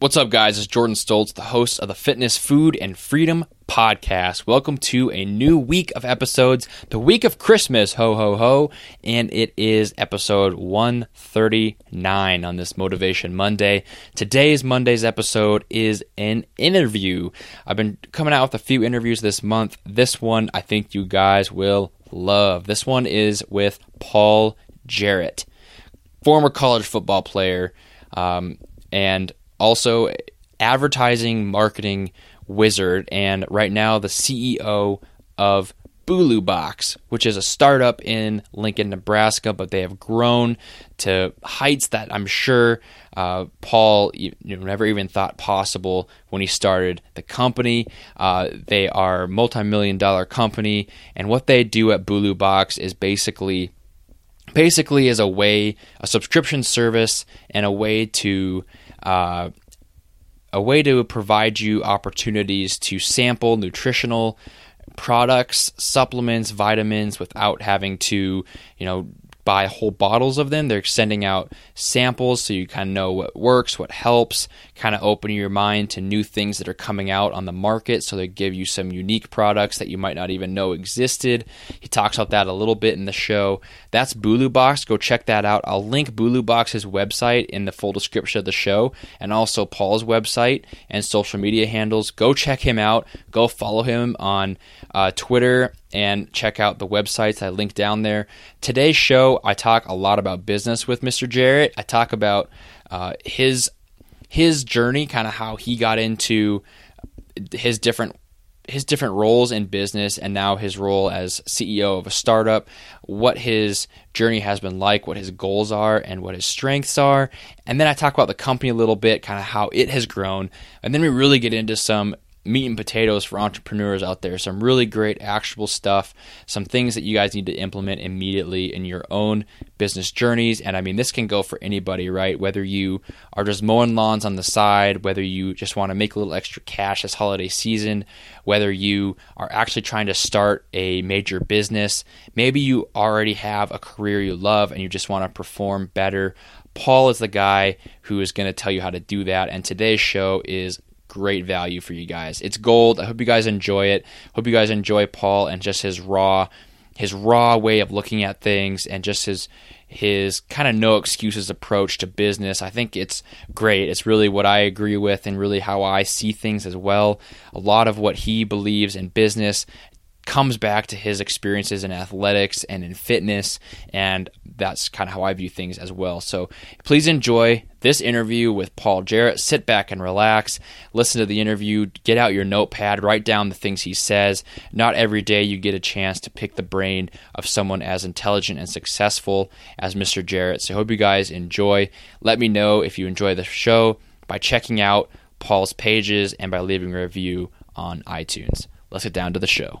What's up, guys? It's Jordan Stoltz, the host of the Fitness, Food, and Freedom podcast. Welcome to a new week of episodes, the week of Christmas, ho ho ho, and it is episode 139 on this Motivation Monday. Today's Monday's episode is an interview. I've been coming out with a few interviews this month. This one I think you guys will love. This one is with Paul Jarrett, former college football player, um, and also advertising marketing wizard, and right now the CEO of Bulu Box, which is a startup in Lincoln, Nebraska, but they have grown to heights that I'm sure uh, Paul you never even thought possible when he started the company. Uh, they are a multi-million dollar company, and what they do at Bulu Box is basically basically is a way, a subscription service, and a way to uh, a way to provide you opportunities to sample nutritional products, supplements, vitamins without having to, you know, buy whole bottles of them. They're sending out samples so you kind of know what works, what helps, kind of open your mind to new things that are coming out on the market. So they give you some unique products that you might not even know existed. He talks about that a little bit in the show. That's Bulu Box. Go check that out. I'll link Bulu Box's website in the full description of the show and also Paul's website and social media handles. Go check him out. Go follow him on uh, Twitter and check out the websites I link down there. Today's show, I talk a lot about business with Mr. Jarrett. I talk about uh, his his journey, kind of how he got into his different his different roles in business and now his role as CEO of a startup, what his journey has been like, what his goals are, and what his strengths are. And then I talk about the company a little bit, kind of how it has grown. And then we really get into some meat and potatoes for entrepreneurs out there. Some really great actionable stuff, some things that you guys need to implement immediately in your own business journeys. And I mean, this can go for anybody, right? Whether you are just mowing lawns on the side, whether you just want to make a little extra cash this holiday season, whether you are actually trying to start a major business, maybe you already have a career you love and you just want to perform better. Paul is the guy who is going to tell you how to do that. And today's show is great value for you guys. It's gold. I hope you guys enjoy it. Hope you guys enjoy Paul and just his raw his raw way of looking at things and just his his kind of no excuses approach to business. I think it's great. It's really what I agree with and really how I see things as well. A lot of what he believes in business comes back to his experiences in athletics and in fitness, and that's kind of how I view things as well. So please enjoy this interview with Paul Jarrett. Sit back and relax, listen to the interview, get out your notepad, write down the things he says. Not every day you get a chance to pick the brain of someone as intelligent and successful as Mr. Jarrett. So I hope you guys enjoy. Let me know if you enjoy the show by checking out Paul's pages and by leaving a review on iTunes. Let's get down to the show.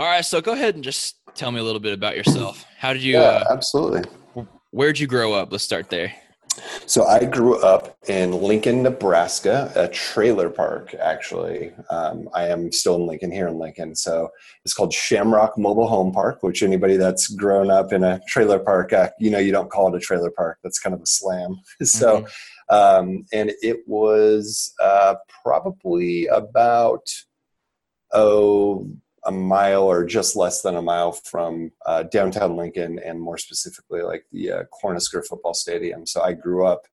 All right, so go ahead and just tell me a little bit about yourself. How did you? Yeah, uh, absolutely. Where'd you grow up? Let's start there. So I grew up in Lincoln, Nebraska, a trailer park. Actually, um, I am still in Lincoln here in Lincoln. So it's called Shamrock Mobile Home Park. Which anybody that's grown up in a trailer park, uh, you know, you don't call it a trailer park. That's kind of a slam. so, mm-hmm. um, and it was uh, probably about oh a mile or just less than a mile from uh, downtown Lincoln, and more specifically, like the uh, Cornhusker football stadium. So I grew up,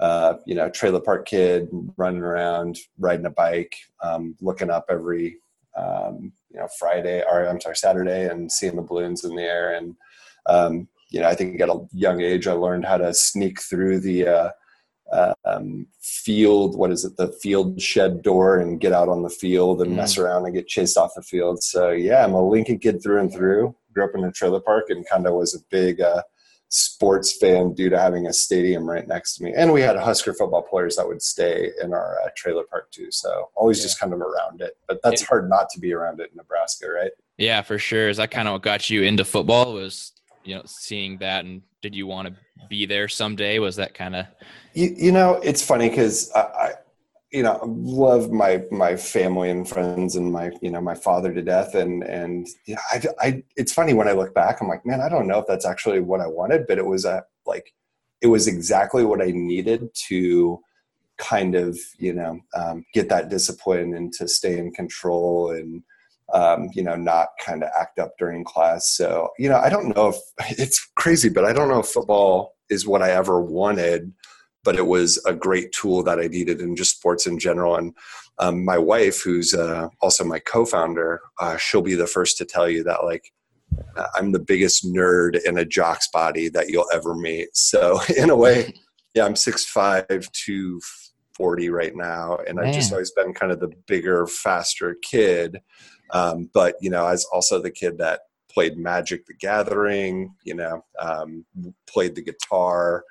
uh, you know, trailer park kid, running around, riding a bike, um, looking up every, um, you know, Friday or I'm sorry, Saturday, and seeing the balloons in the air. And um, you know, I think at a young age, I learned how to sneak through the uh, um, field what is it the field shed door and get out on the field and mm. mess around and get chased off the field so yeah i'm a lincoln kid through and through grew up in a trailer park and kind of was a big uh, sports fan due to having a stadium right next to me. And we had Husker football players that would stay in our uh, trailer park too. So always yeah. just kind of around it. But that's yeah. hard not to be around it in Nebraska, right? Yeah, for sure. Is that kind of what got you into football? Was you know seeing that, and did you want to be there someday? Was that kind of? You, you know, it's funny because I, I you know love my my family and friends and my you know my father to death and and yeah I, I it's funny when i look back i'm like man i don't know if that's actually what i wanted but it was a like it was exactly what i needed to kind of you know um, get that discipline and to stay in control and um, you know not kind of act up during class so you know i don't know if it's crazy but i don't know if football is what i ever wanted but it was a great tool that I needed in just sports in general. And um, my wife, who's uh, also my co-founder, uh, she'll be the first to tell you that like I'm the biggest nerd in a jock's body that you'll ever meet. So in a way, yeah, I'm six five to forty right now, and Man. I've just always been kind of the bigger, faster kid. Um, but you know, as also the kid that played Magic the Gathering, you know, um, played the guitar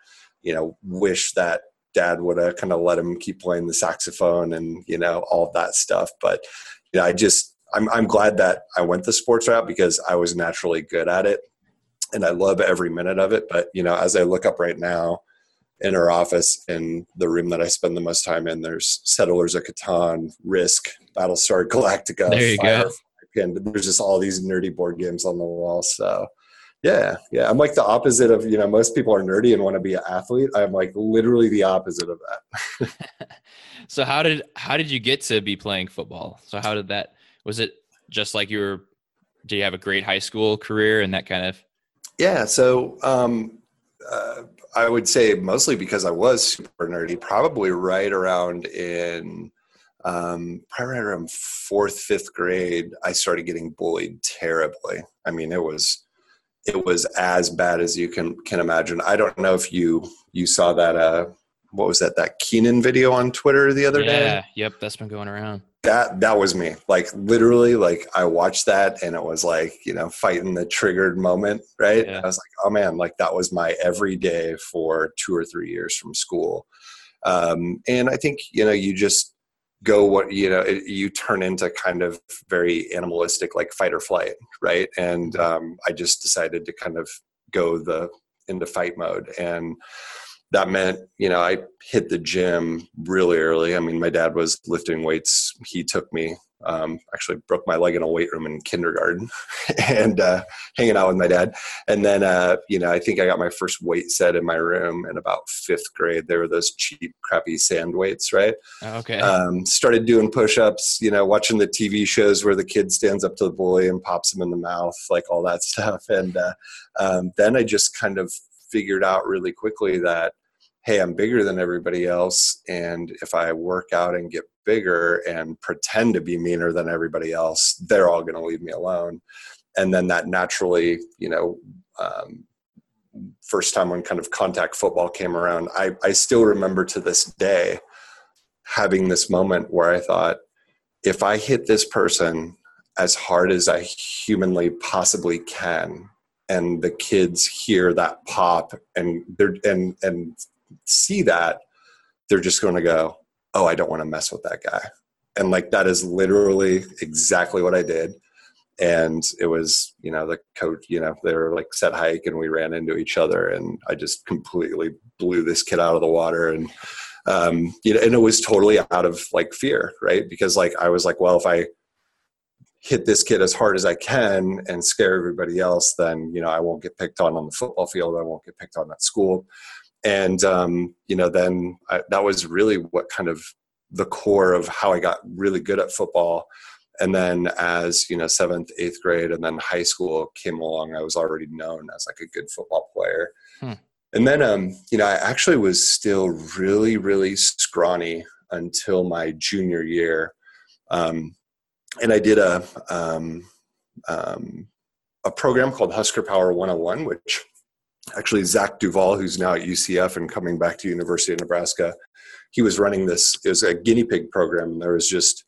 you know, wish that dad would have kind of let him keep playing the saxophone and, you know, all that stuff. But, you know, I just, I'm, I'm glad that I went the sports route because I was naturally good at it and I love every minute of it. But, you know, as I look up right now, in our office in the room that I spend the most time in. There's Settlers of Catan, Risk, Battlestar Galactica. There you Fire, go. And there's just all these nerdy board games on the wall. So yeah, yeah. I'm like the opposite of you know most people are nerdy and want to be an athlete. I'm like literally the opposite of that. so how did how did you get to be playing football? So how did that was it just like you were? Do you have a great high school career and that kind of? Yeah. So um, uh, I would say mostly because I was super nerdy. Probably right around in um, probably around fourth fifth grade, I started getting bullied terribly. I mean, it was it was as bad as you can can imagine. I don't know if you you saw that uh what was that that Keaton video on Twitter the other yeah, day? Yeah, yep, that's been going around. That that was me. Like literally like I watched that and it was like, you know, fighting the triggered moment, right? Yeah. I was like, "Oh man, like that was my everyday for 2 or 3 years from school." Um and I think, you know, you just go what you know it, you turn into kind of very animalistic like fight or flight right and um, i just decided to kind of go the into fight mode and that meant you know i hit the gym really early i mean my dad was lifting weights he took me um, actually broke my leg in a weight room in kindergarten and uh, hanging out with my dad. And then, uh, you know, I think I got my first weight set in my room in about fifth grade. There were those cheap, crappy sand weights, right? Okay. Um, started doing push ups, you know, watching the TV shows where the kid stands up to the bully and pops him in the mouth, like all that stuff. And uh, um, then I just kind of figured out really quickly that hey, I'm bigger than everybody else. And if I work out and get bigger and pretend to be meaner than everybody else, they're all going to leave me alone. And then that naturally, you know, um, first time when kind of contact football came around, I, I still remember to this day having this moment where I thought, if I hit this person as hard as I humanly possibly can, and the kids hear that pop and they're and and see that, they're just going to go, oh, I don't want to mess with that guy. And like that is literally exactly what I did. And it was, you know, the coach, you know, they were like set hike and we ran into each other and I just completely blew this kid out of the water. And, um, you know, and it was totally out of like fear, right? Because like I was like, well, if I hit this kid as hard as I can and scare everybody else, then, you know, I won't get picked on on the football field. I won't get picked on at school and um, you know then I, that was really what kind of the core of how i got really good at football and then as you know seventh eighth grade and then high school came along i was already known as like a good football player hmm. and then um, you know i actually was still really really scrawny until my junior year um, and i did a um, um a program called husker power 101 which actually Zach Duval, who's now at UCF and coming back to University of Nebraska, he was running this. It was a guinea pig program, and there was just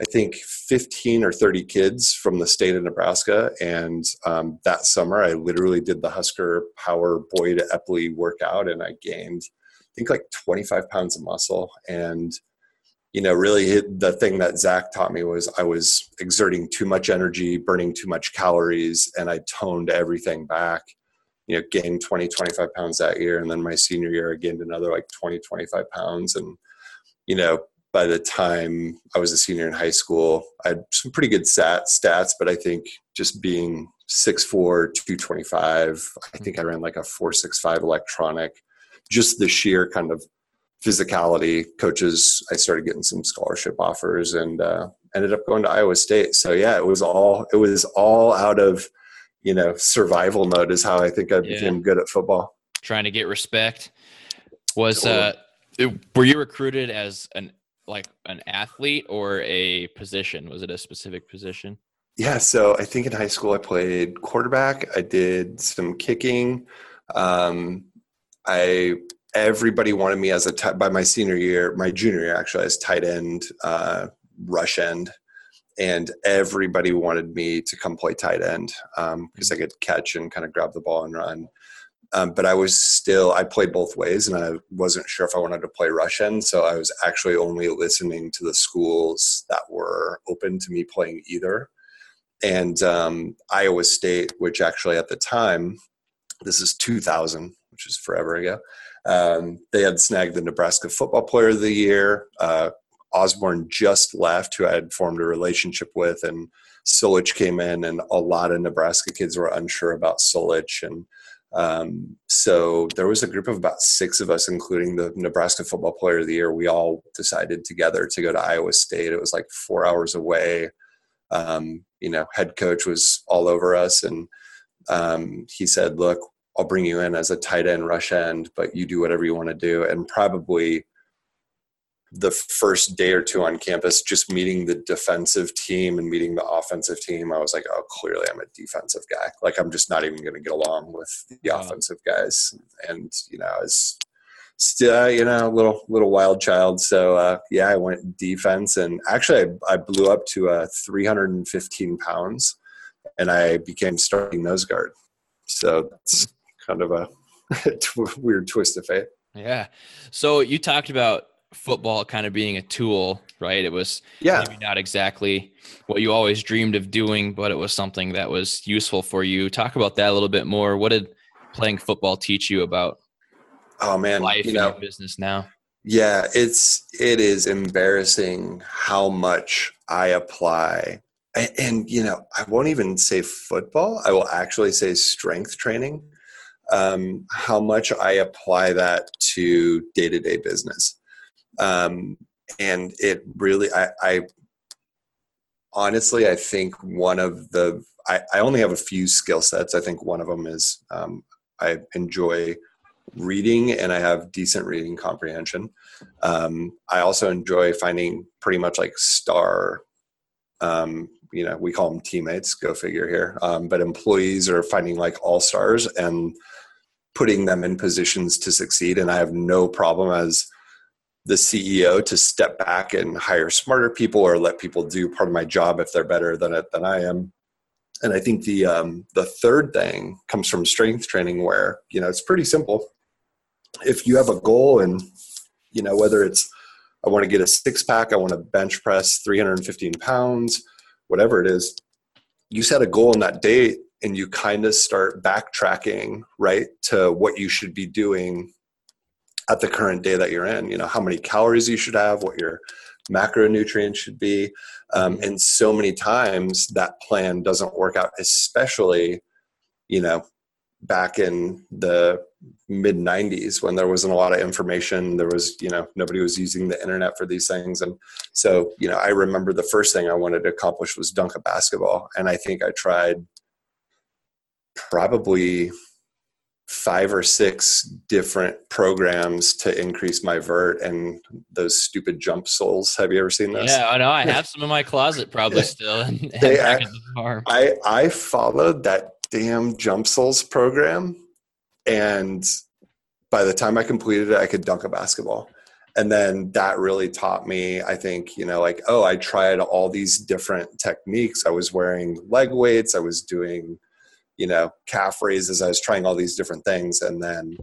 I think 15 or 30 kids from the state of Nebraska. And um, that summer, I literally did the Husker Power Boyd Epley workout, and I gained, I think, like 25 pounds of muscle. And you know, really the thing that Zach taught me was I was exerting too much energy, burning too much calories, and I toned everything back. You know, gained 20, 25 pounds that year. And then my senior year, I gained another like 20, 25 pounds. And, you know, by the time I was a senior in high school, I had some pretty good stat, stats, but I think just being 6'4, 225, I think I ran like a 465 electronic, just the sheer kind of physicality coaches i started getting some scholarship offers and uh, ended up going to iowa state. So yeah it was all it was all out of you know survival mode is how i think i yeah. became good at football. Trying to get respect. Was uh were you recruited as an like an athlete or a position? Was it a specific position? Yeah so i think in high school i played quarterback. I did some kicking. Um, i everybody wanted me as a t- by my senior year, my junior year actually, as tight end, uh, rush end, and everybody wanted me to come play tight end because um, I could catch and kind of grab the ball and run. Um, but I was still I played both ways, and I wasn't sure if I wanted to play rush end. So I was actually only listening to the schools that were open to me playing either. And um, Iowa State, which actually at the time, this is 2000, which is forever ago. Um, they had snagged the Nebraska Football Player of the Year. Uh, Osborne just left, who I had formed a relationship with, and Solich came in, and a lot of Nebraska kids were unsure about Solich. And um, so there was a group of about six of us, including the Nebraska Football Player of the Year. We all decided together to go to Iowa State. It was like four hours away. Um, you know, head coach was all over us, and um, he said, "Look, I'll bring you in as a tight end, rush end, but you do whatever you want to do. And probably the first day or two on campus, just meeting the defensive team and meeting the offensive team, I was like, oh, clearly I'm a defensive guy. Like I'm just not even going to get along with the wow. offensive guys. And, you know, I was still, you know, a little, little wild child. So, uh, yeah, I went defense and actually I, I blew up to uh, 315 pounds and I became starting nose guard. So that's kind of a weird twist of fate. Yeah. So you talked about football kind of being a tool, right? It was yeah. maybe not exactly what you always dreamed of doing, but it was something that was useful for you. Talk about that a little bit more. What did playing football teach you about oh man life you know, business now? Yeah, it's it is embarrassing how much I apply and, and, you know i won't even say football i will actually say strength training um, how much I apply that to day to day business. Um, and it really, I, I, honestly, I think one of the, I, I only have a few skill sets. I think one of them is um, I enjoy reading and I have decent reading comprehension. Um, I also enjoy finding pretty much like star um, you know we call them teammates go figure here um, but employees are finding like all stars and putting them in positions to succeed. And I have no problem as the CEO to step back and hire smarter people or let people do part of my job if they're better than it than I am. And I think the um, the third thing comes from strength training, where you know it's pretty simple. If you have a goal, and you know whether it's I want to get a six pack, I want to bench press 315 pounds, whatever it is, you set a goal in that day and you kind of start backtracking right to what you should be doing at the current day that you're in you know how many calories you should have what your macronutrients should be um, and so many times that plan doesn't work out especially you know back in the mid 90s when there wasn't a lot of information there was you know nobody was using the internet for these things. And so you know i remember the first thing i wanted to accomplish was dunk a basketball. And i think i tried probably five or six different programs to increase my vert and those stupid jump soles. Have you ever seen those? Yeah, I know. I have some in my closet probably still. they, I, the I, I followed that damn jump soles program and by the time I completed it, I could dunk a basketball. and then that really taught me i think you know like oh i tried all these different techniques i was wearing leg weights i was doing you know calf raises i was trying all these different things and then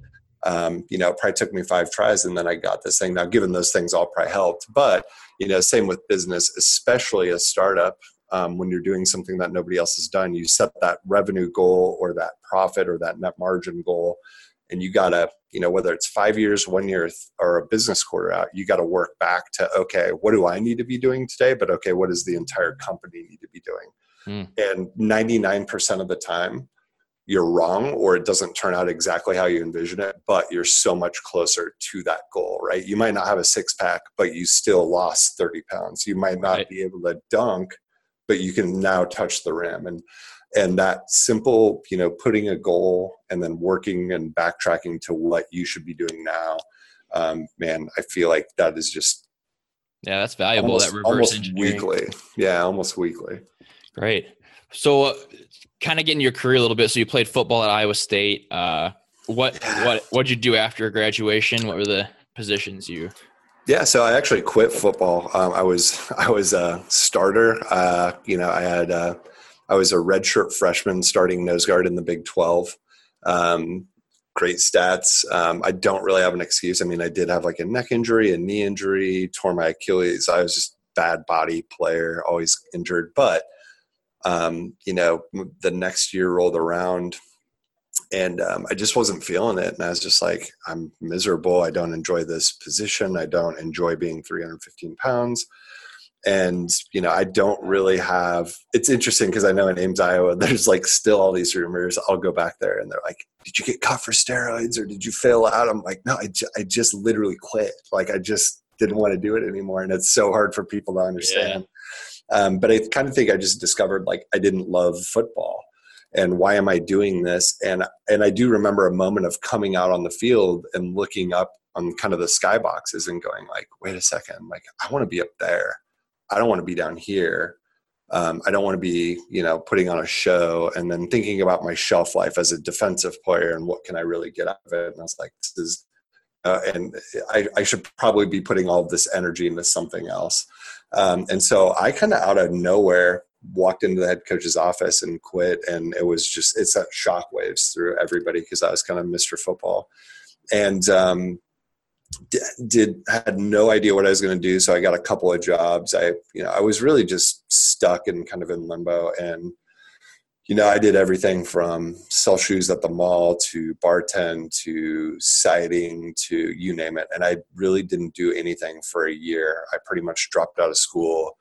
um, you know it probably took me five tries and then i got this thing. Now given those things all probably helped but you know same with business especially a startup um, when you're doing something that nobody else has done you set that revenue goal or that profit or that net margin goal and you gotta you know whether it's five years one year or a business quarter out you got to work back to okay what do i need to be doing today? But okay what does the entire company need to be doing mm. and 99% of the time you're wrong or it doesn't turn out exactly how you envision it but you're so much closer to that goal right? You might not have a six pack but you still lost 30 pounds. You might not right. be able to dunk but you can now touch the rim. And and that simple you know putting a goal and then working and backtracking to what you should be doing now um, man i feel like that is just yeah that's valuable almost, that reverse almost weekly. Yeah almost weekly great so uh, kind of getting your career a little bit so you played football at iowa state uh, what what what'd you do after graduation what were the positions you yeah, so I actually quit football. Um, I was I was a starter. Uh, you know, I had uh, I was a redshirt freshman starting nose guard in the Big 12. Um, great stats. Um, I don't really have an excuse. I mean, I did have like a neck injury, a knee injury, tore my Achilles. I was just bad body player, always injured. But um, you know, the next year rolled around, and um, I just wasn't feeling it. And I was just like, I'm miserable. I don't enjoy this position. I don't enjoy being 315 pounds and you know i don't really have it's interesting because i know in ames iowa there's like still all these rumors i'll go back there and they're like did you get caught for steroids or did you fail out i'm like no i, ju- I just literally quit like i just didn't want to do it anymore and it's so hard for people to understand yeah. Um, but i kind of think i just discovered like i didn't love football and why am i doing this and and i do remember a moment of coming out on the field and looking up on kind of the skyboxes and going like wait a second like i want to be up there I don't want to be down here. Um, I don't want to be, you know, putting on a show and then thinking about my shelf life as a defensive player and what can I really get out of it. And I was like, this is, uh, and I, I, should probably be putting all this energy into something else. Um, and so I kind of out of nowhere walked into the head coach's office and quit. And it was just, it's that shockwaves through everybody because I was kind of Mr. Football. And, um, did had no idea what I was going to do. So I got a couple of jobs. I, you know, I was really just stuck and kind of in limbo. And, you know, I did everything from sell shoes at the mall to bartend to siding to you name it. And I really didn't do anything for a year. I pretty much dropped out of school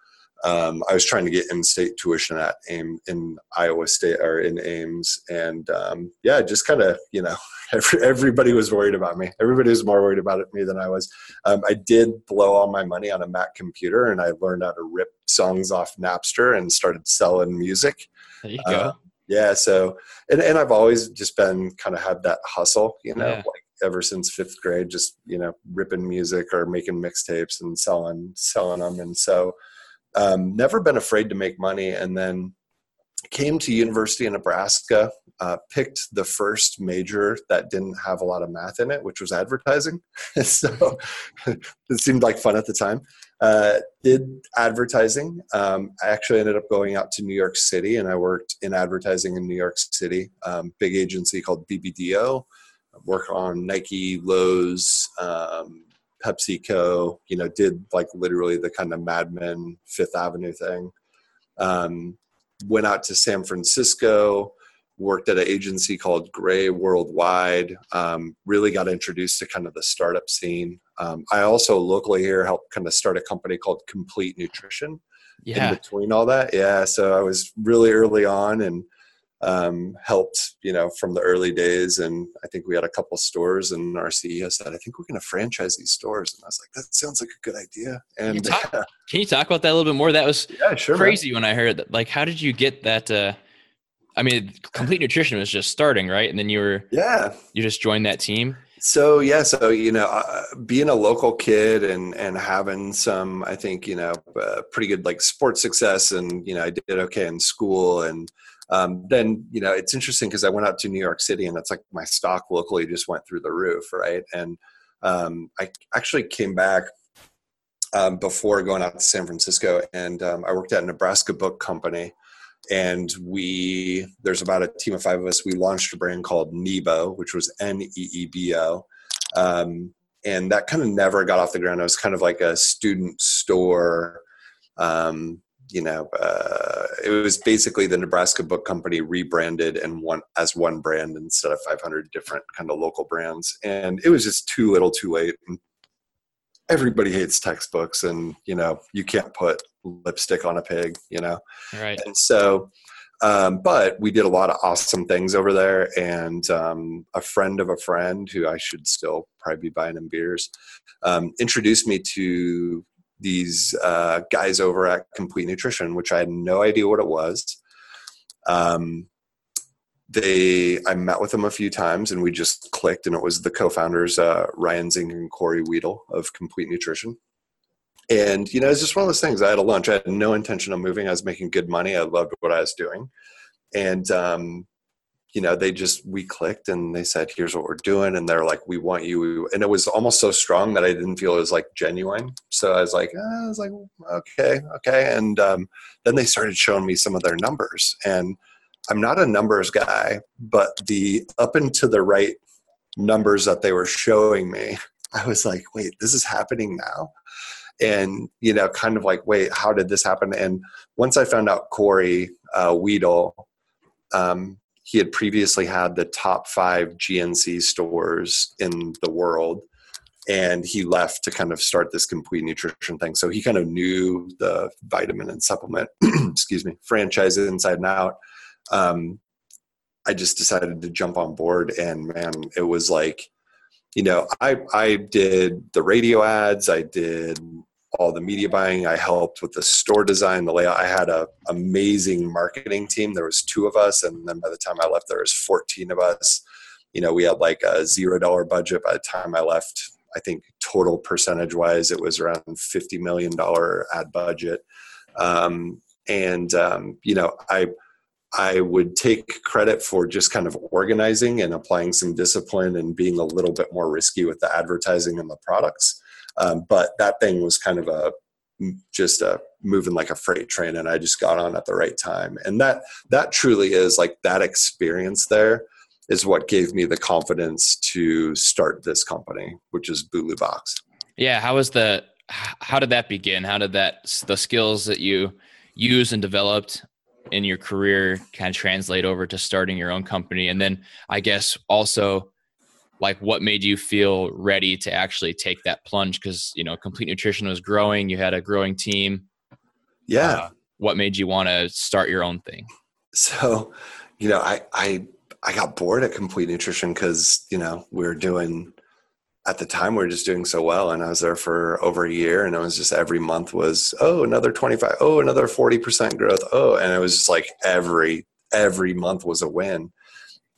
um, I was trying to get in-state tuition at AIM in Iowa State or in Ames, and um, yeah, just kind of you know every, everybody was worried about me. Everybody was more worried about me than I was. Um, I did blow all my money on a Mac computer, and I learned how to rip songs off Napster and started selling music. There you go. Uh, yeah, so and and I've always just been kind of had that hustle, you know, yeah. like ever since fifth grade, just you know ripping music or making mixtapes and selling selling them, and so um, never been afraid to make money and then came to university of nebraska uh, picked the first major that didn't have a lot of math in it which was advertising so it seemed like fun at the time uh, did advertising. Um, i actually ended up going out to new york city and i worked in advertising in new york city. Um, big agency called bbdo work on nike lowes um, PepsiCo, you know, did like literally the kind of Mad Men Fifth Avenue thing. Um, went out to San Francisco, worked at an agency called Grey Worldwide. Um, really got introduced to kind of the startup scene. Um, I also locally here helped kind of start a company called Complete Nutrition. Yeah. In between all that, yeah. So I was really early on and um, helped, you know, from the early days. And I think we had a couple stores, and our CEO said, "I think we're going to franchise these stores." And I was like, "That sounds like a good idea." And can you talk, can you talk about that a little bit more? That was yeah, sure, crazy man. when I heard that. Like, how did you get that? Uh, I mean, complete nutrition was just starting, right? And then you were yeah, you just joined that team. So yeah, so you know, uh, being a local kid and and having some, I think you know, uh, pretty good like sports success, and you know, I did okay in school, and um, then you know it's interesting because I went out to New York City and that's like my stock locally just went through the roof, right? And um, I actually came back um, before going out to San Francisco, and um, I worked at a Nebraska Book Company. And we, there's about a team of five of us. We launched a brand called Neebo which was N E E B O. Um, and that kind of never got off the ground. It was kind of like a student store. Um, you know, uh, it was basically the Nebraska Book Company rebranded and one as one brand instead of 500 different kind of local brands. And it was just too little, too late. Everybody hates textbooks, and you know, you can't put lipstick on a pig. You know, right? And so um, but we did a lot of awesome things over there. And um, a friend of a friend who I should still probably be buying him beers um, introduced me to these uh, guys over at Complete Nutrition, which I had no idea what it was. Um, they, I met with them a few times and we just clicked, and it was the co-founders uh, Ryan Zink and Corey Weedle of Complete Nutrition. And you know, it's just one of those things. I had a lunch. I had no intention of moving. I was making good money. I loved what I was doing, and um, you know, they just we clicked and they said, "Here's what we're doing," and they're like, "We want you." And it was almost so strong that I didn't feel it was like genuine. So I was like, eh, I was like, okay, okay. And um, then they started showing me some of their numbers, and I'm not a numbers guy, but the up and to the right numbers that they were showing me, I was like, wait, this is happening now and you know kind of like wait how did this happen? And once i found out corey uh, weedle um, he had previously had the top five gnc stores in the world and he left to kind of start this complete nutrition thing. So he kind of knew the vitamin and supplement excuse me franchise inside and out. Um, i just decided to jump on board and man it was like you know, I I did the radio ads, I did all the media buying, I helped with the store design, the layout. I had a amazing marketing team. There was two of us, and then by the time I left, there was 14 of us. You know, we had like a zero dollar budget by the time I left. I think total percentage wise, it was around $50 million ad budget. Um, and, um, you know, I, I would take credit for just kind of organizing and applying some discipline and being a little bit more risky with the advertising and the products. Um, but that thing was kind of a just a moving like a freight train, and I just got on at the right time. And that that truly is like that experience there is what gave me the confidence to start this company, which is Bulu Box. Yeah, how was the how did that begin? How did that the skills that you used and developed in your career kind of translate over to starting your own company? And then i guess also like what made you feel ready to actually take that plunge? Because you know complete nutrition was growing you had a growing team. Yeah. Uh, what made you want to start your own thing? So you know i i i got bored at complete nutrition because you know we're doing at the time we were just doing so well and i was there for over a year and it was just every month was oh another 25 oh another 40% growth oh and it was just like every every month was a win.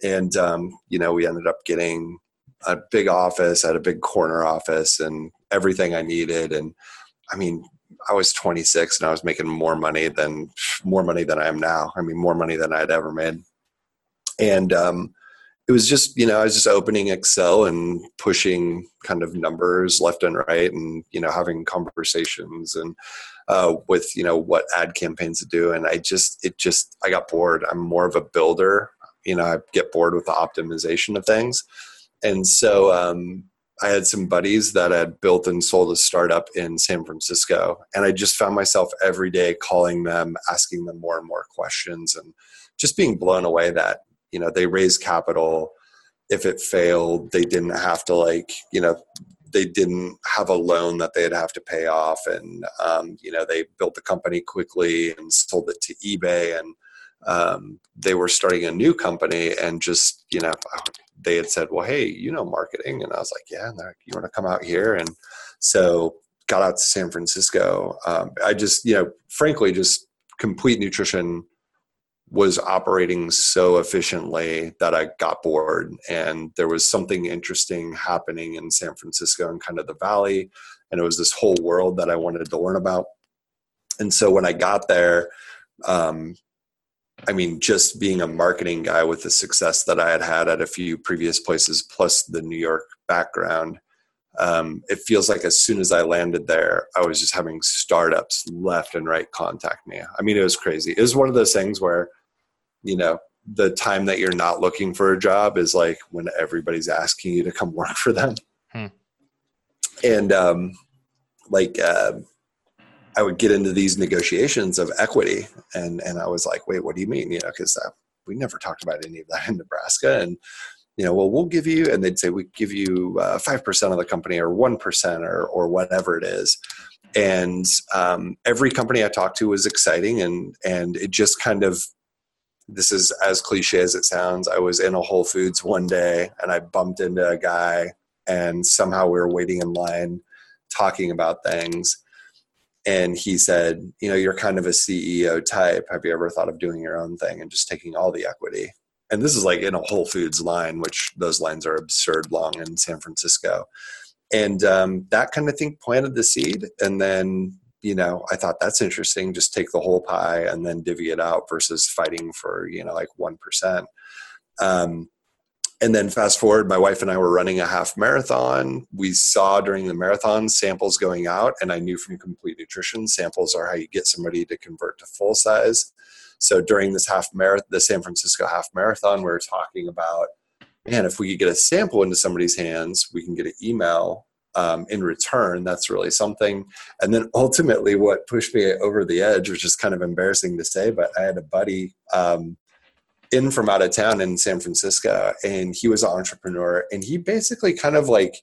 And um, you know we ended up getting a big office at a big corner office and everything i needed and i mean i was 26 and i was making more money than more money than i am now i mean more money than i'd ever made. And um, it was just you know i was just opening excel and pushing kind of numbers left and right and you know having conversations and uh, with you know what ad campaigns to do. And i just it just i got bored. I'm more of a builder. You know i get bored with the optimization of things. And so um, i had some buddies that had built and sold a startup in san francisco. And i just found myself every day calling them asking them more and more questions and just being blown away that you know they raised capital. If it failed they didn't have to like you know they didn't have a loan that they'd have to pay off. And um, you know they built the company quickly and sold it to ebay. And um, they were starting a new company and just you know they had said well hey you know marketing. And i was like yeah. And like, you want to come out here? And so got out to san francisco. Um, i just you know frankly just complete nutrition was operating so efficiently that I got bored. And there was something interesting happening in San Francisco and kind of the valley. And it was this whole world that I wanted to learn about. And so when I got there, um, I mean, just being a marketing guy with the success that I had had at a few previous places, plus the New York background, um, it feels like as soon as I landed there, I was just having startups left and right contact me. I mean, it was crazy. It was one of those things where, you know, the time that you're not looking for a job is like when everybody's asking you to come work for them. Hmm. And um, like, uh, I would get into these negotiations of equity, and and I was like, wait, what do you mean? You know, because uh, we never talked about any of that in Nebraska, and you know, well, we'll give you, and they'd say, we give you uh, 5% of the company or 1% or, or whatever it is. And um, every company I talked to was exciting. And, and it just kind of, this is as cliche as it sounds. I was in a Whole Foods one day and I bumped into a guy and somehow we were waiting in line talking about things. And he said, you know, you're kind of a CEO type. Have you ever thought of doing your own thing and just taking all the equity? And this is like in a Whole Foods line, which those lines are absurd long in San Francisco. And um, that kind of thing planted the seed. And then, you know, I thought that's interesting. Just take the whole pie and then divvy it out versus fighting for, you know, like 1%. Um, and then fast forward, my wife and I were running a half marathon. We saw during the marathon samples going out, and I knew from Complete Nutrition samples are how you get somebody to convert to full size. So during this half marathon, the San Francisco half marathon, we we're talking about, man, if we could get a sample into somebody's hands, we can get an email um, in return. That's really something. And then ultimately, what pushed me over the edge, which is kind of embarrassing to say, but I had a buddy um, in from out of town in San Francisco, and he was an entrepreneur, and he basically kind of like,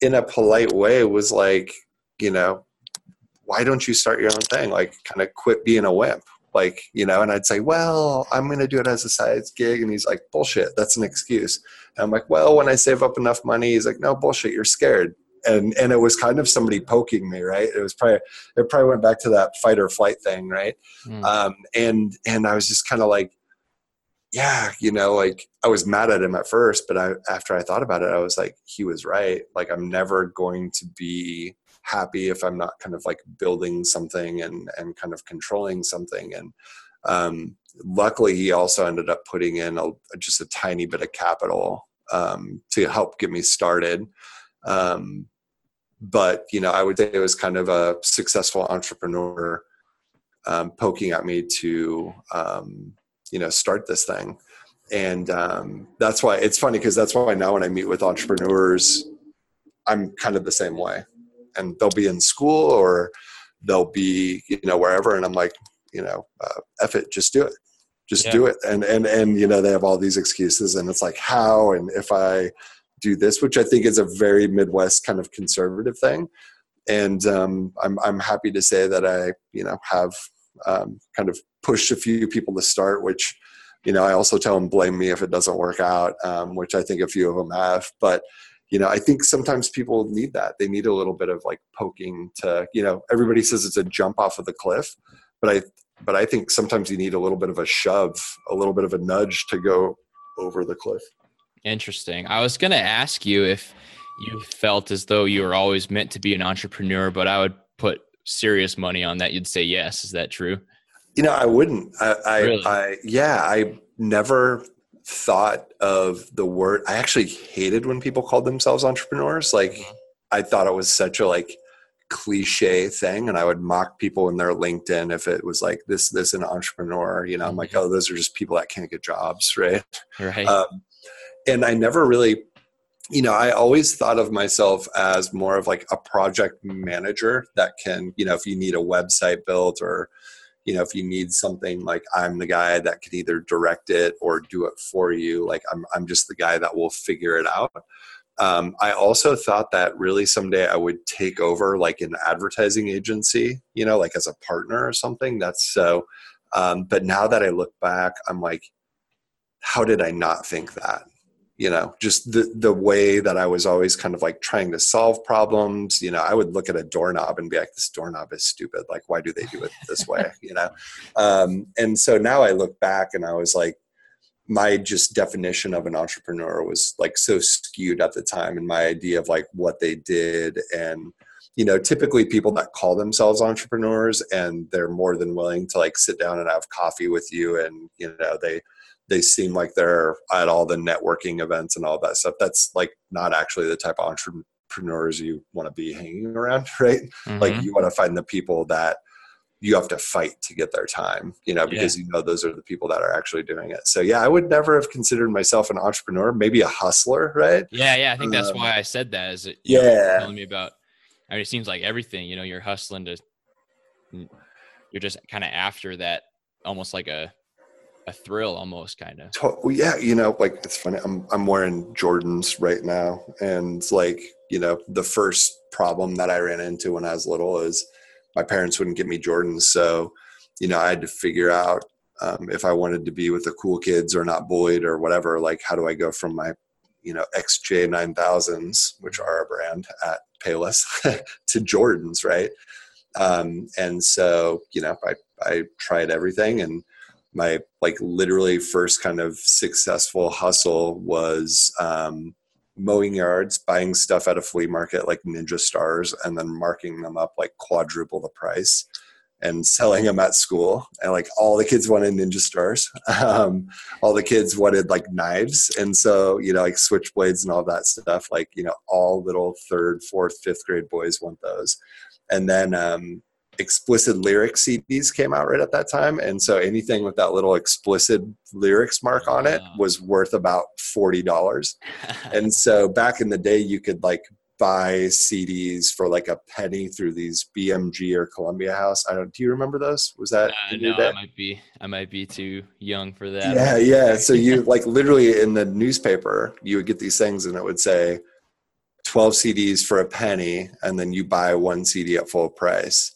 in a polite way, was like, you know, why don't you start your own thing? Like, kind of quit being a wimp like you know and i'd say well i'm going to do it as a side gig and he's like bullshit that's an excuse. And i'm like well when i save up enough money he's like no bullshit you're scared. And and it was kind of somebody poking me right? It was probably it probably went back to that fight or flight thing right? Mm. um, and and i was just kind of like yeah you know like i was mad at him at first but i after i thought about it i was like he was right. Like i'm never going to be happy if I'm not kind of like building something and and kind of controlling something. And um, luckily, he also ended up putting in a, just a tiny bit of capital um, to help get me started. Um, but you know, I would say it was kind of a successful entrepreneur um, poking at me to um, you know start this thing and um, that's why it's funny because that's why now when I meet with entrepreneurs, I'm kind of the same way and they'll be in school or they'll be you know wherever. And i'm like you know uh, F it just do it. Just yeah. do it. And and and you know they have all these excuses and it's like how? And if i do this which i think is a very midwest kind of conservative thing. And um, I'm, I'm happy to say that i you know have um, kind of pushed a few people to start which you know i also tell them blame me if it doesn't work out um, which i think a few of them have. But you know i think sometimes people need that. They need a little bit of like poking to you know everybody says it's a jump off of the cliff but i but i think sometimes you need a little bit of a shove a little bit of a nudge to go over the cliff. Interesting. I was going to ask you if you felt as though you were always meant to be an entrepreneur but i would put serious money on that. You'd say yes. Is that true? You know i wouldn't. I i, really? I yeah i never thought of the word i actually hated when people called themselves entrepreneurs like mm-hmm. i thought it was such a like cliche thing and i would mock people in their linkedin if it was like this this an entrepreneur you know i'm like mm-hmm. oh those are just people that can't get jobs right right um, and i never really you know i always thought of myself as more of like a project manager that can you know if you need a website built or you know if you need something like i'm the guy that can either direct it or do it for you like i'm, I'm just the guy that will figure it out. Um, i also thought that really someday i would take over like an advertising agency you know like as a partner or something. That's so um, but now that i look back i'm like how did i not think that you know just the the way that i was always kind of like trying to solve problems you know i would look at a doorknob and be like this doorknob is stupid. Like why do they do it this way? You know? Um, and so now i look back and i was like my just definition of an entrepreneur was like so skewed at the time and my idea of like what they did and you know typically people that call themselves entrepreneurs and they're more than willing to like sit down and have coffee with you and you know they they seem like they're at all the networking events and all that stuff. That's like not actually the type of entrepreneurs you want to be hanging around, right? Mhm. Like you want to find the people that you have to fight to get their time, you know, because you know those are the people that are actually doing it. So yeah, I would never have considered myself an entrepreneur, maybe a hustler, right? yeah, yeah. I think that's Um, why I said that. Is it? know, Yeah. telling me about. I mean, it seems like everything. You know, you're hustling to. You're just kind of after that, almost like a, a thrill, almost kind of. Yeah, you know, like it's funny. I'm I'm wearing Jordans right now, and like you know, the first problem that I ran into when I was little is my parents wouldn't get me Jordans, so you know, I had to figure out um, if I wanted to be with the cool kids or not bullied or whatever. Like, how do I go from my you know XJ nine thousands, which are a brand at Payless, to Jordans, right? Um, and so you know, I I tried everything and my like literally first kind of successful hustle was um, mowing yards, buying stuff at a flea market like Ninja Stars, and then marking them up like quadruple the price and selling them at school. And like all the kids wanted Ninja Stars, um, all the kids wanted like knives, and so you know like switchblades and all that stuff. Like you know all little third, fourth, fifth grade boys want those, and then. Um, explicit lyric CDs came out right at that time, and so anything with that little explicit lyrics mark on it Wow. was worth about forty dollars. And so back in the day, you could like buy CDs for like a penny through these BMG or Columbia House. I don't. Do you remember those? Was that Uh, no? I might be. I might be too young for that. Yeah, yeah. So you like literally in the newspaper, you would get these things, and it would say. 12 CDs for a penny, and then you buy one CD at full price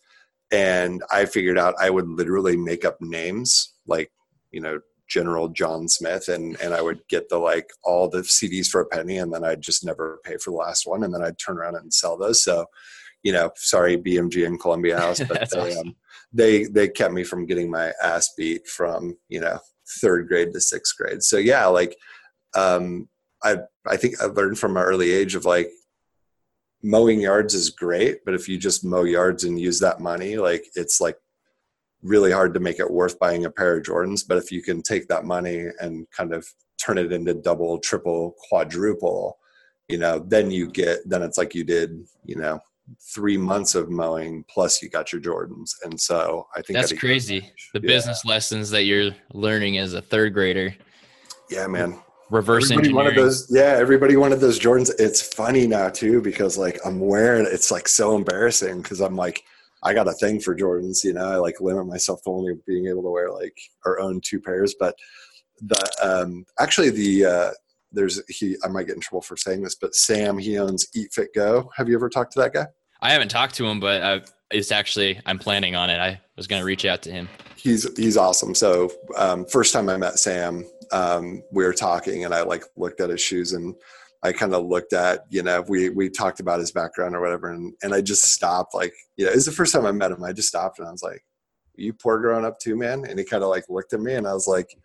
and I figured out I would literally make up names like you know General John Smith and and I would get the like all the CDs for a penny and then I'd just never pay for the last one and then I'd turn around and sell those so you know sorry BMG and Columbia House but they, awesome. um, they they kept me from getting my ass beat from you know third grade to sixth grade so yeah like um I I think I learned from my early age of like mowing yards is great, but if you just mow yards and use that money, like it's like really hard to make it worth buying a pair of Jordans. But if you can take that money and kind of turn it into double, triple, quadruple, you know, then you get then it's like you did, you know, three months of mowing plus you got your Jordans. And so I think That's crazy. The Yeah. business lessons that you're learning as a third grader, Yeah, man. Reverse everybody engineering. wanted those yeah everybody wanted those jordans it's funny now too because like i'm wearing it's like so embarrassing because i'm like i got a thing for jordans you know i like limit myself to only being able to wear like or own two pairs but the um actually the uh there's he i might get in trouble for saying this but sam he owns eat fit go have you ever talked to that guy I haven't talked to him, but i it's actually I'm planning on it. I was going to reach out to him. he's he's awesome. So um, first time I met Sam, um, we were talking, and I like looked at his shoes, and I kind of looked at you know we we talked about his background or whatever, and and I just stopped like you know it's the first time I met him. I just stopped and I was like, "You poor growing up too, man," and he kind of like looked at me, and I was like,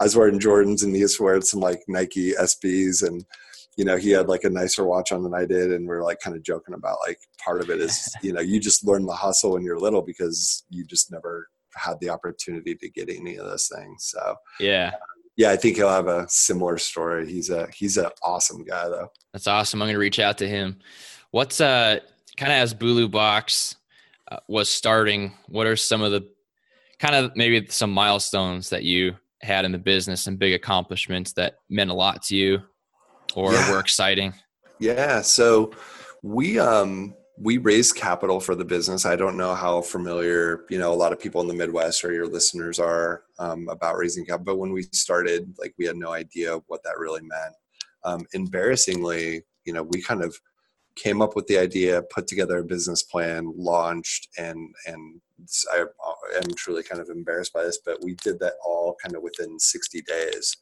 I was wearing Jordans, and he was wearing some like Nike SBs, and you know he had like a nicer watch on than I did, and we are like kind of joking about like part of it is you know you just learn the hustle when you're little because you just never had the opportunity to get any of those things. So Yeah, yeah, I think he'll have a similar story. He's a he's an awesome guy though. that's awesome. I'm going to reach out to him. What's uh kind of as Bulu Box uh, was starting? What are some of the kind of maybe some milestones that you had in the business and big accomplishments that meant a lot to you or Yeah. were exciting? Yeah, so we um we raised capital for the business. I don't know how familiar you know a lot of people in the Midwest or your listeners are um, about raising capital, but when we started, like we had no idea what that really meant. Um, embarrassingly, you know, we kind of came up with the idea, put together a business plan, launched, and and I am truly kind of embarrassed by this, but we did that all kind of within 60 days,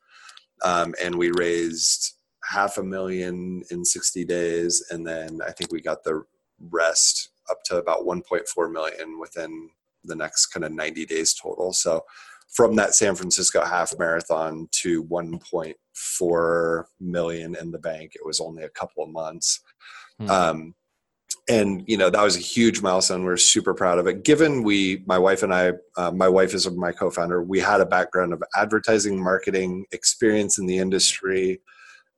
um, and we raised half a million in 60 days, and then I think we got the rest up to about 1.4 million within the next kind of 90 days total. So from that San Francisco half marathon to 1.4 million in the bank, it was only a couple of months. Hmm. Um, and you know that was a huge milestone. We're super proud of it. Given we, my wife and I, uh, my wife is my co-founder. We had a background of advertising, marketing, experience in the industry.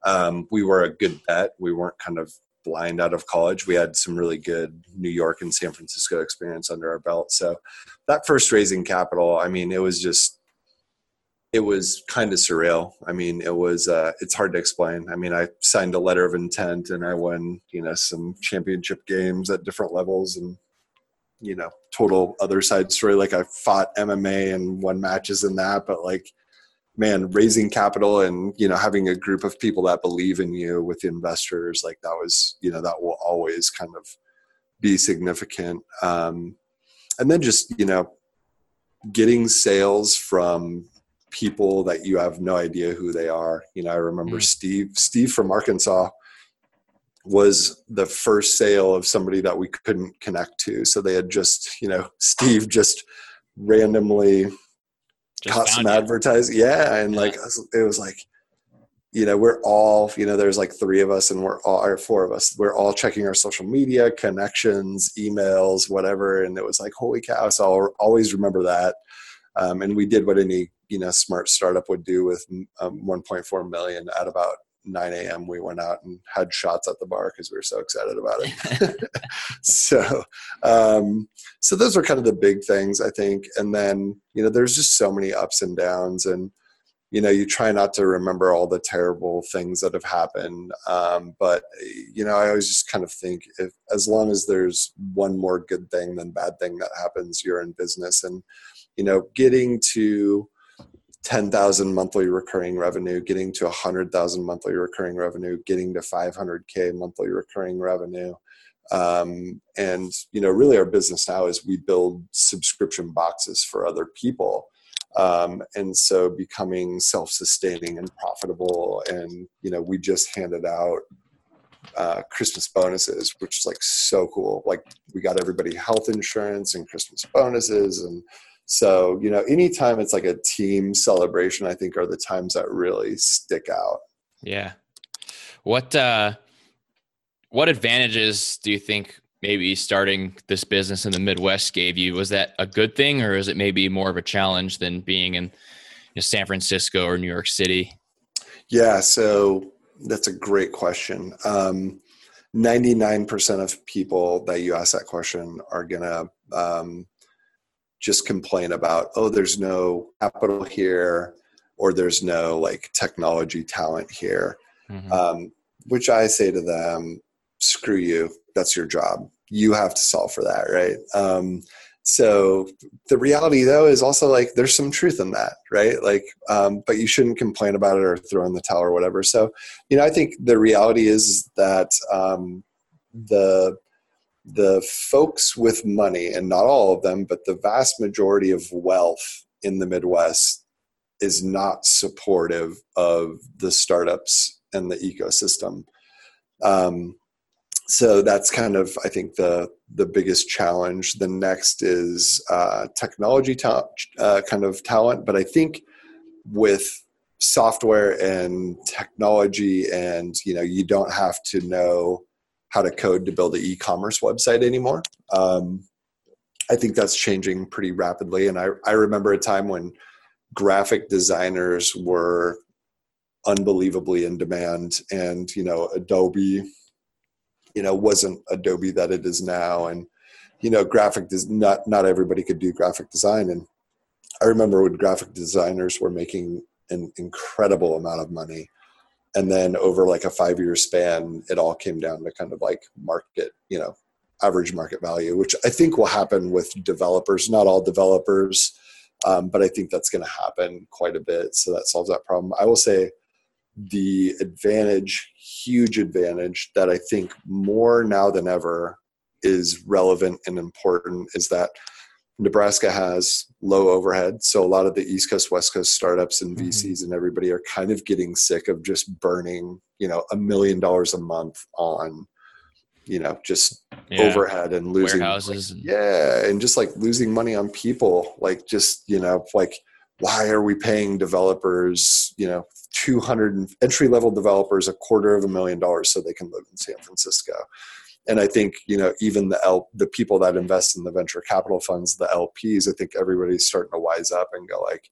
Um, we were a good bet. We weren't kind of blind out of college. We had some really good New York and San Francisco experience under our belt. So that first raising capital, I mean, it was just it was kind of surreal. I mean, it was uh, it's hard to explain. I mean, I signed a letter of intent and I won, you know, some championship games at different levels and you know, total other side story like I fought MMA and won matches in that, but like man, raising capital and you know having a group of people that believe in you with investors like that was you know that will always kind of be significant. Um, and then just you know getting sales from people that you have no idea who they are. You know, I remember mm. Steve Steve from Arkansas was the first sale of somebody that we couldn't connect to. So they had just, you know, Steve just randomly caught some advertising. Yeah. And yeah. like, it was like, you know, we're all, you know, there's like three of us and we're all, or four of us, we're all checking our social media connections, emails, whatever. And it was like, holy cow. So I'll always remember that. Um, and we did what any, you know, smart startup would do with um, 1.4 million at about 9 a.m. we went out and had shots at the bar because we were so excited about it. so, um, so those were kind of the big things I think. And then you know, there's just so many ups and downs, and you know, you try not to remember all the terrible things that have happened. Um, but you know, I always just kind of think if as long as there's one more good thing than bad thing that happens, you're in business, and you know, getting to 10,000 monthly recurring revenue, getting to 100,000 monthly recurring revenue, getting to 500K monthly recurring revenue. Um, and, you know, really our business now is we build subscription boxes for other people. Um, and so becoming self-sustaining and profitable. And, you know, we just handed out uh, Christmas bonuses, which is like so cool. Like we got everybody health insurance and Christmas bonuses and, so, you know, anytime it's like a team celebration, I think are the times that really stick out. Yeah. What uh what advantages do you think maybe starting this business in the Midwest gave you? Was that a good thing or is it maybe more of a challenge than being in you know, San Francisco or New York City? Yeah, so that's a great question. Um, 99% of people that you ask that question are going to um, just complain about oh there's no capital here or there's no like technology talent here. Mm-hmm. um, which i say to them screw you that's your job. You have to solve for that right? Um, so the reality though is also like there's some truth in that right? Like um, but you shouldn't complain about it or throw in the towel or whatever. So you know i think the reality is that um, the the folks with money, and not all of them, but the vast majority of wealth in the Midwest is not supportive of the startups and the ecosystem. Um, so that's kind of, I think, the the biggest challenge. The next is uh, technology ta- uh, kind of talent, but I think with software and technology, and you know, you don't have to know how to code to build an e-commerce website anymore. Um, I think that's changing pretty rapidly. And I, I remember a time when graphic designers were unbelievably in demand and, you know, Adobe, you know, wasn't Adobe that it is now. And, you know, graphic does not, not everybody could do graphic design. And I remember when graphic designers were making an incredible amount of money and then over like a five year span it all came down to kind of like market you know average market value which i think will happen with developers not all developers um, but i think that's going to happen quite a bit. So that solves that problem. I will say the advantage huge advantage that i think more now than ever is relevant and important is that Nebraska has low overhead. So a lot of the East Coast, West Coast startups and VCs mm-hmm. and everybody are kind of getting sick of just burning, you know, a million dollars a month on, you know, just yeah. overhead and losing warehouses. Like, yeah. And just like losing money on people. Like just, you know, like why are we paying developers, you know, 200 entry level developers a quarter of a million dollars so they can live in San Francisco? And I think you know even the L, the people that invest in the venture capital funds, the LPs, I think everybody's starting to wise up and go like,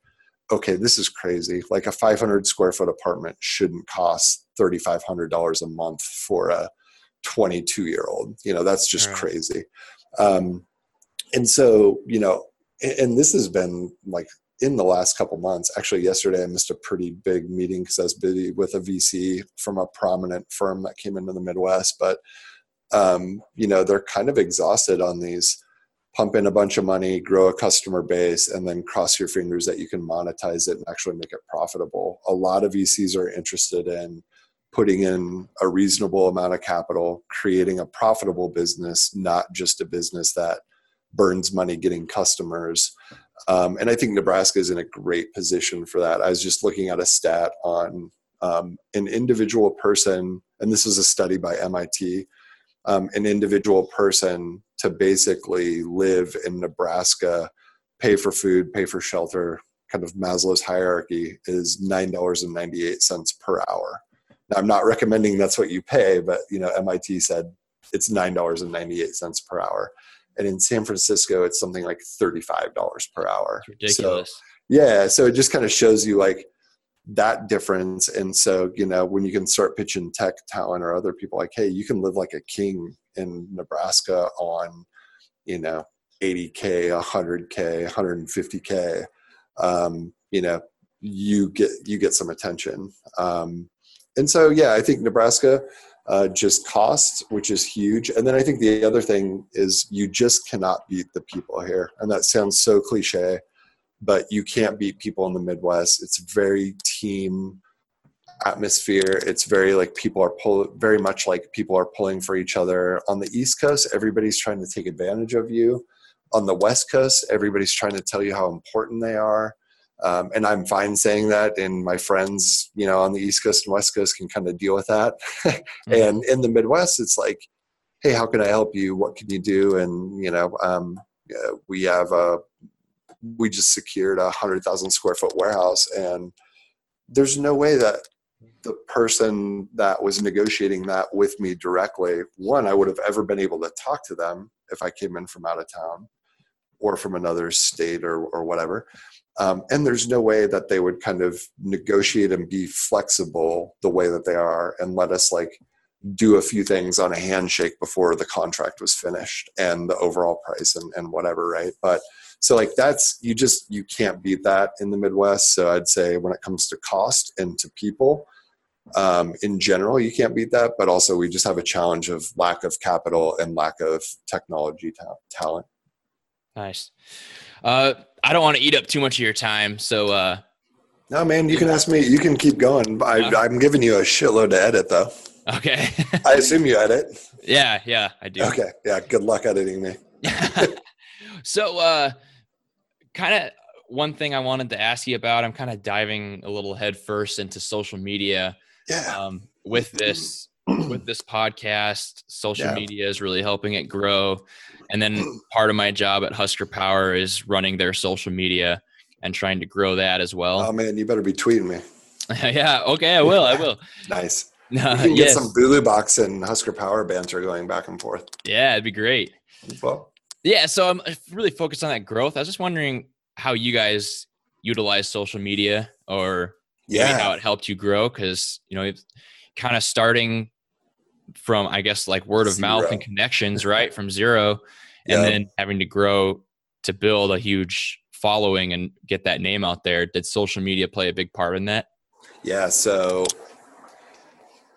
okay, this is crazy. Like a 500 square foot apartment shouldn't cost $3,500 a month for a 22 year old. You know, that's just right. crazy. Um, and so, you know, and, and this has been like in the last couple months. Actually, yesterday I missed a pretty big meeting because I was busy with a VC from a prominent firm that came into the Midwest. But um, you know, they're kind of exhausted on these pump in a bunch of money, grow a customer base, and then cross your fingers that you can monetize it and actually make it profitable. A lot of VCs are interested in putting in a reasonable amount of capital, creating a profitable business, not just a business that burns money getting customers. Um, and I think Nebraska is in a great position for that. I was just looking at a stat on um, an individual person, and this was a study by MIT. Um, an individual person to basically live in Nebraska, pay for food, pay for shelter, kind of Maslow's hierarchy is nine dollars and ninety eight cents per hour. Now, I'm not recommending that's what you pay, but you know, MIT said it's nine dollars and ninety eight cents per hour, and in San Francisco, it's something like thirty five dollars per hour. It's ridiculous. So, yeah, so it just kind of shows you like that difference. And so, you know, when you can start pitching tech talent or other people like, hey, you can live like a king in Nebraska on, you know, 80k, 100k, 150k, um, you know, you get you get some attention. Um, and so, yeah, I think Nebraska uh, just costs, which is huge. And then I think the other thing is you just cannot beat the people here, and that sounds so cliche but you can't beat people in the Midwest. It's very team atmosphere. It's very like people are pull very much like people are pulling for each other. On the East Coast, everybody's trying to take advantage of you. On the West Coast, everybody's trying to tell you how important they are. Um, and I'm fine saying that, and my friends, you know, on the East Coast and West Coast can kind of deal with that. mm-hmm. And in the Midwest, it's like, hey, how can I help you? What can you do? And you know, um, we have a we just secured a hundred thousand square foot warehouse and there's no way that the person that was negotiating that with me directly one i would have ever been able to talk to them if i came in from out of town or from another state or, or whatever. Um, and there's no way that they would kind of negotiate and be flexible the way that they are and let us like do a few things on a handshake before the contract was finished and the overall price and, and whatever right? But so like that's you just you can't beat that in the midwest. So i'd say when it comes to cost and to people um, in general you can't beat that. But also we just have a challenge of lack of capital and lack of technology ta- talent. Nice. Uh, i don't want to eat up too much of your time so uh, no man you can ask me you can keep going. I, uh, i'm giving you a shitload to edit though. Okay. I assume you edit. Yeah yeah i do. Okay yeah good luck editing me. So uh kind of one thing I wanted to ask you about. I'm kind of diving a little headfirst into social media. Yeah. Um, with this with this podcast, social yeah. media is really helping it grow. And then part of my job at Husker Power is running their social media and trying to grow that as well. Oh man, you better be tweeting me. yeah. Okay, I will. I will. nice. Uh, you can get some Bulu Box and Husker Power banter going back and forth. Yeah, it'd be great. Well, yeah, so I'm uh, really focused on that growth. I was just wondering how you guys utilize social media or yeah. how it helped you grow because you know kind of starting from I guess like word of zero. mouth and connections, right? From zero and yep. then having to grow to build a huge following and get that name out there. Did social media play a big part in that? Yeah, so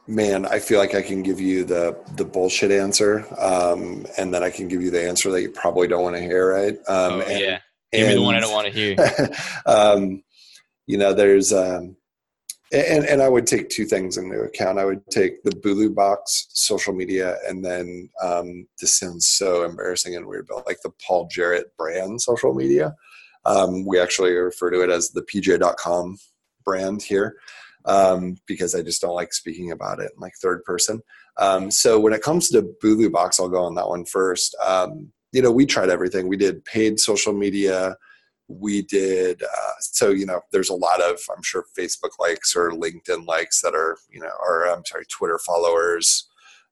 man i feel like i can give you the the bullshit answer um, and then i can give you the answer that you probably don't want to hear right? Um, oh, and, yeah. Give me the one i don't want to hear um, you know there's um, and and i would take two things into account. I would take the bulu box social media and then um, this sounds so embarrassing and weird but like the paul jarrett brand social media. Um, we actually refer to it as the pj.com brand here um, because I just don't like speaking about it like third person. Um, so when it comes to Bulu Box, I'll go on that one first. Um, you know, we tried everything. We did paid social media. We did uh, so. You know, there's a lot of I'm sure Facebook likes or LinkedIn likes that are you know, or I'm sorry, Twitter followers.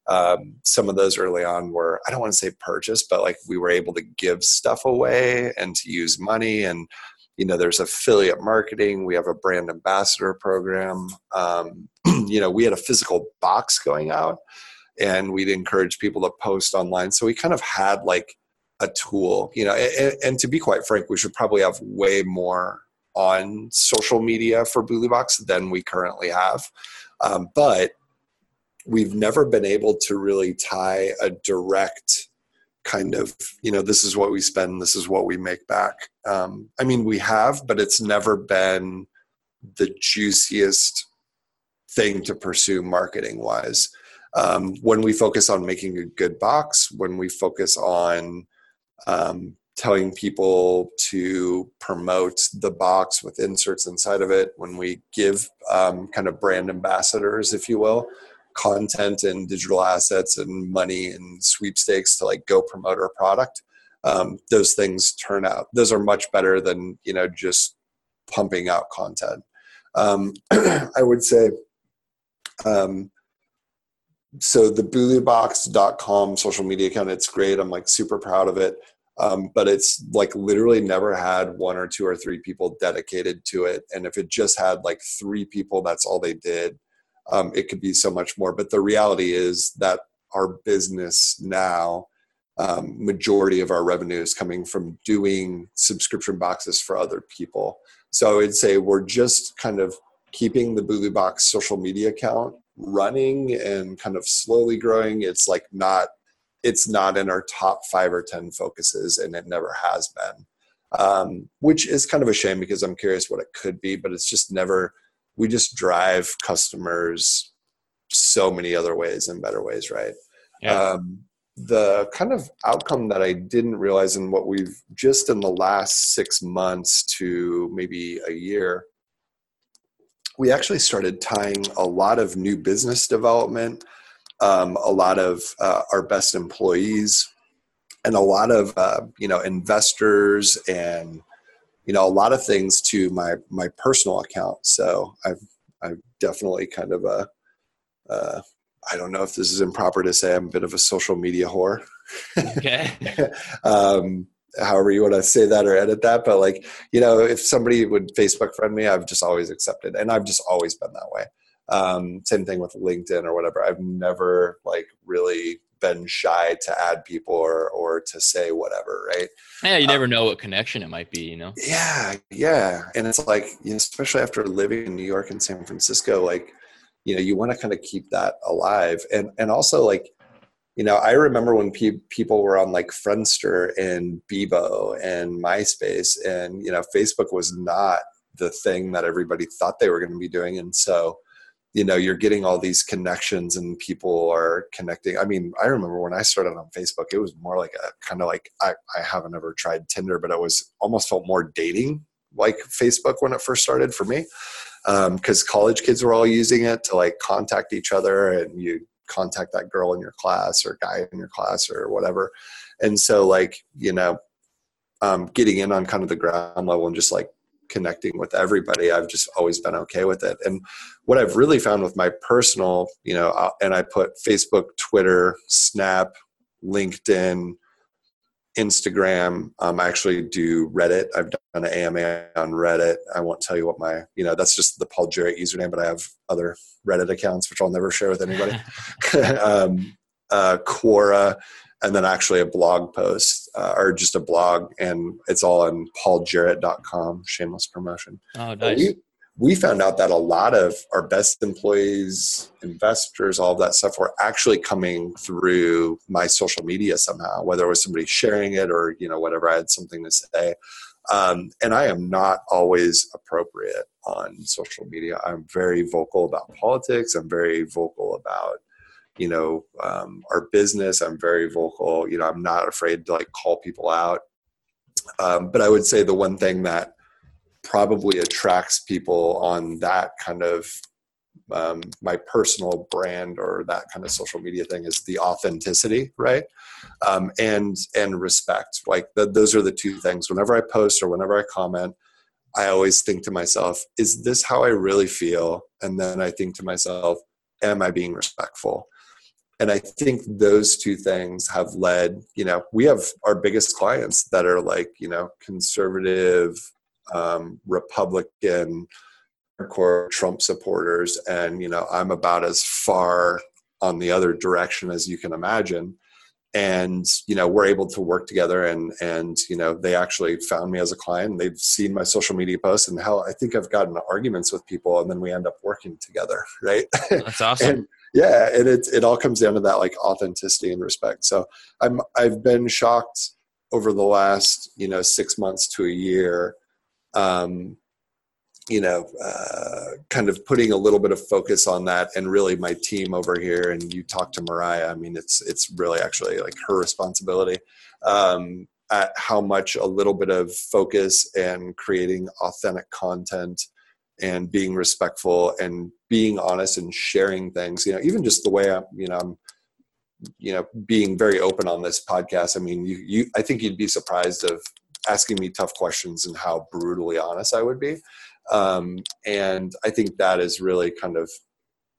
Um, some of those early on were I don't want to say purchase, but like we were able to give stuff away and to use money and you know there's affiliate marketing we have a brand ambassador program um, you know we had a physical box going out and we'd encourage people to post online. So we kind of had like a tool, you know, and, and to be quite frank, we should probably have way more on social media for Box than we currently have. Um, but we've never been able to really tie a direct kind of you know this is what we spend this is what we make back. Um, i mean we have but it's never been the juiciest thing to pursue marketing wise. Um, when we focus on making a good box when we focus on um, telling people to promote the box with inserts inside of it when we give um, kind of brand ambassadors if you will content and digital assets and money and sweepstakes to like go promote our product um, those things turn out those are much better than you know just pumping out content. Um, i would say um, so the bulubox.com social media account it's great i'm like super proud of it um, but it's like literally never had one or two or three people dedicated to it and if it just had like three people that's all they did um, it could be so much more. But the reality is that our business now, um, majority of our revenue is coming from doing subscription boxes for other people. So I would say we're just kind of keeping the Bulu Box social media account running and kind of slowly growing. It's like not it's not in our top five or ten focuses, and it never has been. Um, which is kind of a shame because I'm curious what it could be, but it's just never we just drive customers so many other ways and better ways, right? Yeah. Um, the kind of outcome that I didn't realize in what we've just in the last six months to maybe a year, we actually started tying a lot of new business development, um, a lot of uh, our best employees, and a lot of uh, you know investors and you know a lot of things to my my personal account. So i've i've definitely kind of a uh, i don't know if this is improper to say i'm a bit of a social media whore. Okay. Um, however you want to say that or edit that but like you know if somebody would facebook friend me i've just always accepted and i've just always been that way. Um, same thing with linkedin or whatever. I've never like really been shy to add people or or to say whatever, right? Yeah, you never um, know what connection it might be, you know. Yeah, yeah, and it's like you know, especially after living in New York and San Francisco, like you know, you want to kind of keep that alive, and and also like you know, I remember when pe- people were on like Friendster and Bebo and MySpace, and you know, Facebook was not the thing that everybody thought they were going to be doing, and so you know you're getting all these connections and people are connecting. I mean i remember when i started on facebook it was more like a kind of like i, I haven't ever tried tinder but it was almost felt more dating like facebook when it first started for me. Because um, college kids were all using it to like contact each other and you contact that girl in your class or guy in your class or whatever. And so like you know um, getting in on kind of the ground level and just like connecting with everybody i've just always been okay with it. And what i've really found with my personal you know uh, and i put facebook twitter snap linkedin instagram um, i actually do reddit. I've done an ama on reddit. I won't tell you what my you know that's just the paul jarrett username but i have other reddit accounts which i'll never share with anybody. Um, uh, quora and then actually a blog post uh, or just a blog, and it's all on pauljarrett.com. Shameless promotion. Oh, nice. We, we found out that a lot of our best employees, investors, all of that stuff were actually coming through my social media somehow, whether it was somebody sharing it or you know whatever I had something to say. Um, and I am not always appropriate on social media. I'm very vocal about politics. I'm very vocal about you know um, our business. I'm very vocal. You know i'm not afraid to like call people out. Um, but i would say the one thing that probably attracts people on that kind of um, my personal brand or that kind of social media thing is the authenticity right? Um, and and respect. Like the, those are the two things. Whenever i post or whenever i comment i always think to myself is this how i really feel? And then i think to myself am i being respectful and i think those two things have led you know we have our biggest clients that are like you know conservative um, republican core trump supporters. And you know i'm about as far on the other direction as you can imagine. And you know we're able to work together and and you know they actually found me as a client they've seen my social media posts. And hell i think i've gotten arguments with people and then we end up working together right? That's awesome. And, yeah and it, it all comes down to that like authenticity and respect so i'm i've been shocked over the last you know six months to a year um, you know, uh, kind of putting a little bit of focus on that, and really my team over here. And you talk to Mariah. I mean, it's it's really actually like her responsibility. Um, at how much a little bit of focus and creating authentic content and being respectful and being honest and sharing things you know even just the way i'm you know i'm you know being very open on this podcast i mean you you i think you'd be surprised of asking me tough questions and how brutally honest i would be um, and I think that has really kind of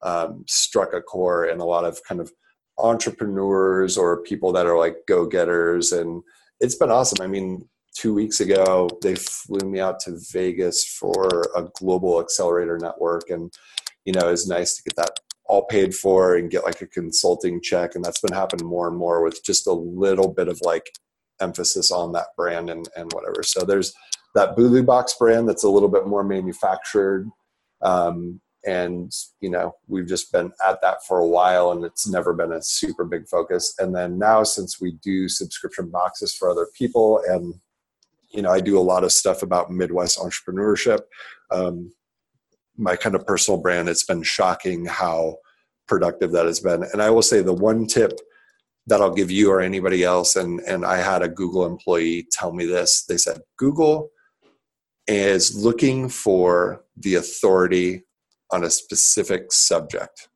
um, struck a core in a lot of kind of entrepreneurs or people that are like go getters. And it's been awesome. I mean, two weeks ago, they flew me out to Vegas for a global accelerator network. And, you know, it's nice to get that all paid for and get like a consulting check. And that's been happening more and more with just a little bit of like emphasis on that brand and, and whatever. So there's, that Bulu Box brand that's a little bit more manufactured. Um, and you know we've just been at that for a while and it's never been a super big focus and then now since we do subscription boxes for other people and you know i do a lot of stuff about midwest entrepreneurship um, my kind of personal brand it's been shocking how productive that has been and i will say the one tip that i'll give you or anybody else and and i had a google employee tell me this they said google is looking for the authority on a specific subject.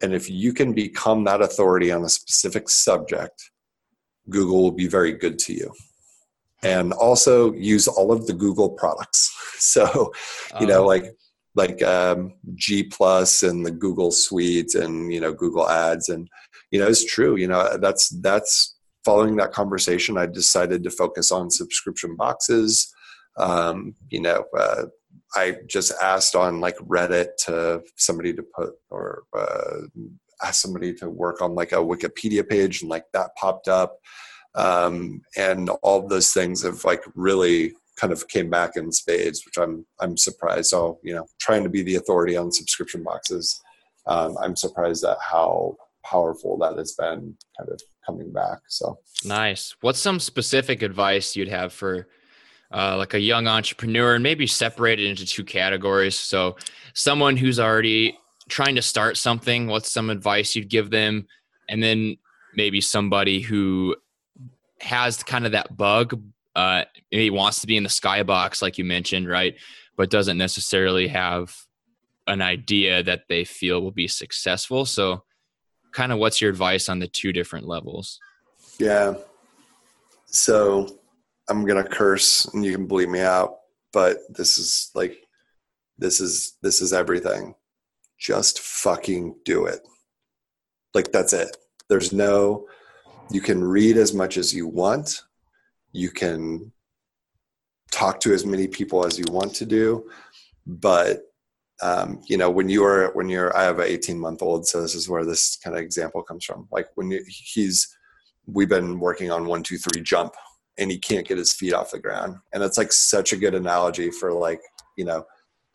And if you can become that authority on a specific subject, Google will be very good to you. And also use all of the Google products. So, you know, uh-huh. like like um, G Plus and the Google Suite and you know Google Ads and you know it's true. You know that's that's following that conversation. I decided to focus on subscription boxes um, you know, uh, I just asked on like Reddit to somebody to put or uh, ask somebody to work on like a Wikipedia page, and like that popped up, um, and all those things have like really kind of came back in spades, which I'm I'm surprised. So you know, trying to be the authority on subscription boxes, um, I'm surprised at how powerful that has been, kind of coming back. So nice. What's some specific advice you'd have for uh, like a young entrepreneur and maybe separated into two categories. So, someone who's already trying to start something, what's some advice you'd give them? And then maybe somebody who has kind of that bug, uh, maybe wants to be in the skybox, like you mentioned, right? But doesn't necessarily have an idea that they feel will be successful. So, kind of what's your advice on the two different levels? Yeah. So, I'm gonna curse and you can bleep me out, but this is like this is this is everything. Just fucking do it. Like that's it. There's no you can read as much as you want. You can talk to as many people as you want to do, but um, you know when you are when you're I have an 18 month old, so this is where this kind of example comes from. Like when he's we've been working on one two three jump and he can't get his feet off the ground. And that's like such a good analogy for like, you know,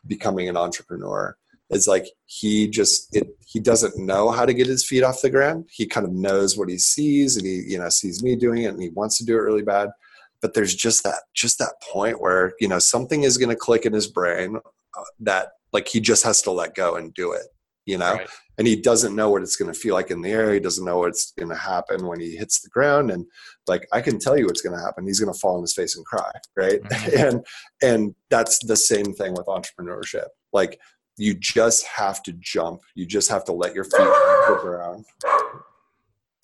becoming an entrepreneur. It's like he just it he doesn't know how to get his feet off the ground. He kind of knows what he sees and he, you know, sees me doing it and he wants to do it really bad. But there's just that just that point where, you know, something is going to click in his brain uh, that like he just has to let go and do it you know right. and he doesn't know what it's going to feel like in the air he doesn't know what's going to happen when he hits the ground and like i can tell you what's going to happen he's going to fall on his face and cry right mm-hmm. and and that's the same thing with entrepreneurship like you just have to jump you just have to let your feet hit the ground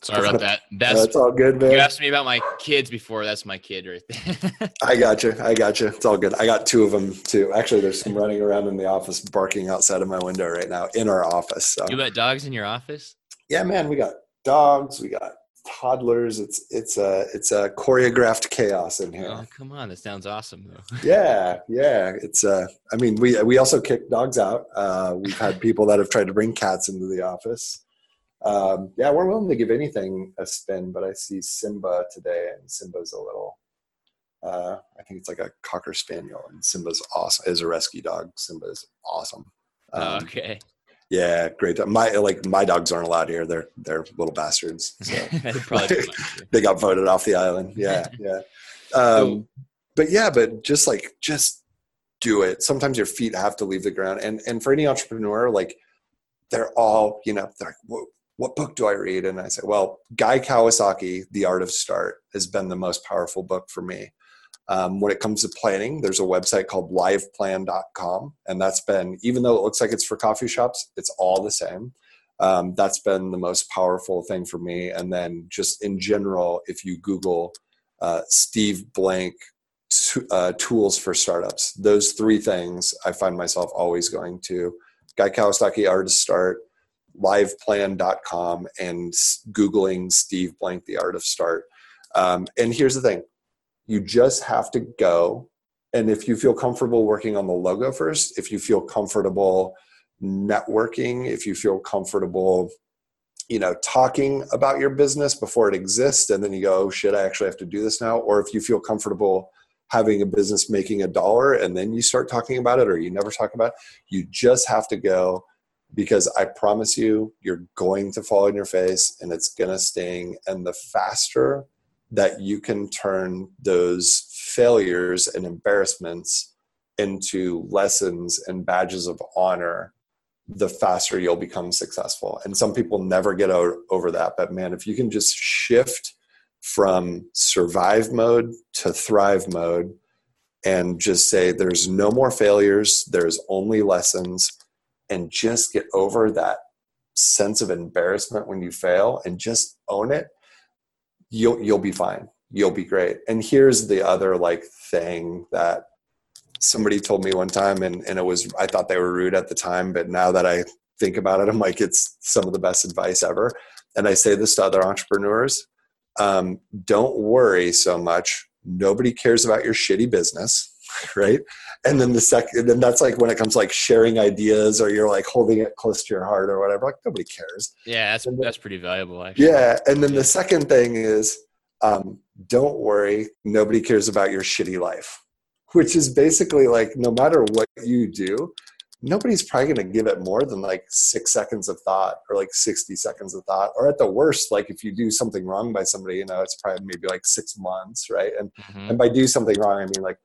Sorry about that. That's, That's all good, man. You asked me about my kids before. That's my kid right there. I got you. I got you. It's all good. I got two of them too. Actually, there's some running around in the office, barking outside of my window right now in our office. So. You got dogs in your office? Yeah, man. We got dogs. We got toddlers. It's it's a it's a choreographed chaos in here. Oh, come on! That sounds awesome, though. yeah, yeah. It's uh. I mean, we we also kick dogs out. Uh, we've had people that have tried to bring cats into the office. Um, yeah, we're willing to give anything a spin, but I see Simba today, and Simba's a little. Uh, I think it's like a cocker spaniel, and Simba's awesome. Is a rescue dog. Simba is awesome. Um, oh, okay. Yeah, great. My like my dogs aren't allowed here. They're they're little bastards. So. they got voted off the island. Yeah, yeah. Um, but yeah, but just like just do it. Sometimes your feet have to leave the ground, and and for any entrepreneur, like they're all you know they're like, what, what book do I read? And I say, well, Guy Kawasaki, The Art of Start, has been the most powerful book for me. Um, when it comes to planning, there's a website called liveplan.com. And that's been, even though it looks like it's for coffee shops, it's all the same. Um, that's been the most powerful thing for me. And then just in general, if you Google uh, Steve Blank t- uh, tools for startups, those three things I find myself always going to. Guy Kawasaki, Art of Start, liveplan.com, and Googling Steve Blank, The Art of Start. Um, and here's the thing you just have to go. And if you feel comfortable working on the logo first, if you feel comfortable networking, if you feel comfortable, you know, talking about your business before it exists, and then you go, oh shit, I actually have to do this now. Or if you feel comfortable having a business making a dollar and then you start talking about it or you never talk about it, you just have to go because I promise you, you're going to fall on your face and it's going to sting. And the faster that you can turn those failures and embarrassments into lessons and badges of honor the faster you'll become successful. And some people never get out over that but man if you can just shift from survive mode to thrive mode and just say there's no more failures there's only lessons and just get over that sense of embarrassment when you fail and just own it you'll you'll be fine. You'll be great. And here's the other like thing that somebody told me one time and, and it was i thought they were rude at the time but now that i think about it i'm like it's some of the best advice ever. And i say this to other entrepreneurs um, don't worry so much. Nobody cares about your shitty business right and then the second then that's like when it comes to like sharing ideas or you're like holding it close to your heart or whatever like nobody cares yeah that's then, that's pretty valuable actually yeah and then yeah. the second thing is um, don't worry nobody cares about your shitty life which is basically like no matter what you do nobody's probably going to give it more than like six seconds of thought or like 60 seconds of thought or at the worst like if you do something wrong by somebody you know it's probably maybe like six months right and mm-hmm. and by do something wrong i mean like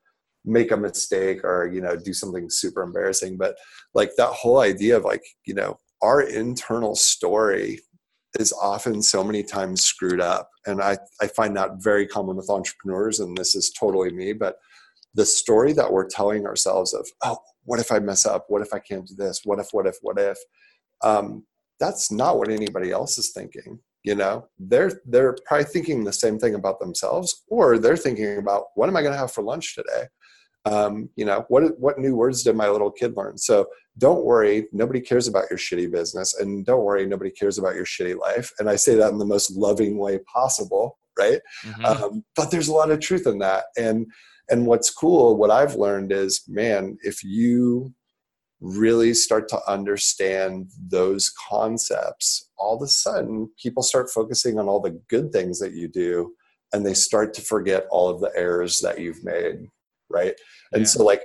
make a mistake or you know do something super embarrassing but like that whole idea of like you know our internal story is often so many times screwed up and i i find that very common with entrepreneurs and this is totally me but the story that we're telling ourselves of oh what if i mess up? What if i can't do this? What if what if what if? Um, that's not what anybody else is thinking you know? They're they're probably thinking the same thing about themselves or they're thinking about what am i going to have for lunch today um, you know what what new words did my little kid learn? So don't worry nobody cares about your shitty business and don't worry nobody cares about your shitty life. And i say that in the most loving way possible right? Mm-hmm. um, but there's a lot of truth in that. And and what's cool what i've learned is man if you really start to understand those concepts all of a sudden people start focusing on all the good things that you do and they start to forget all of the errors that you've made right and yeah. so like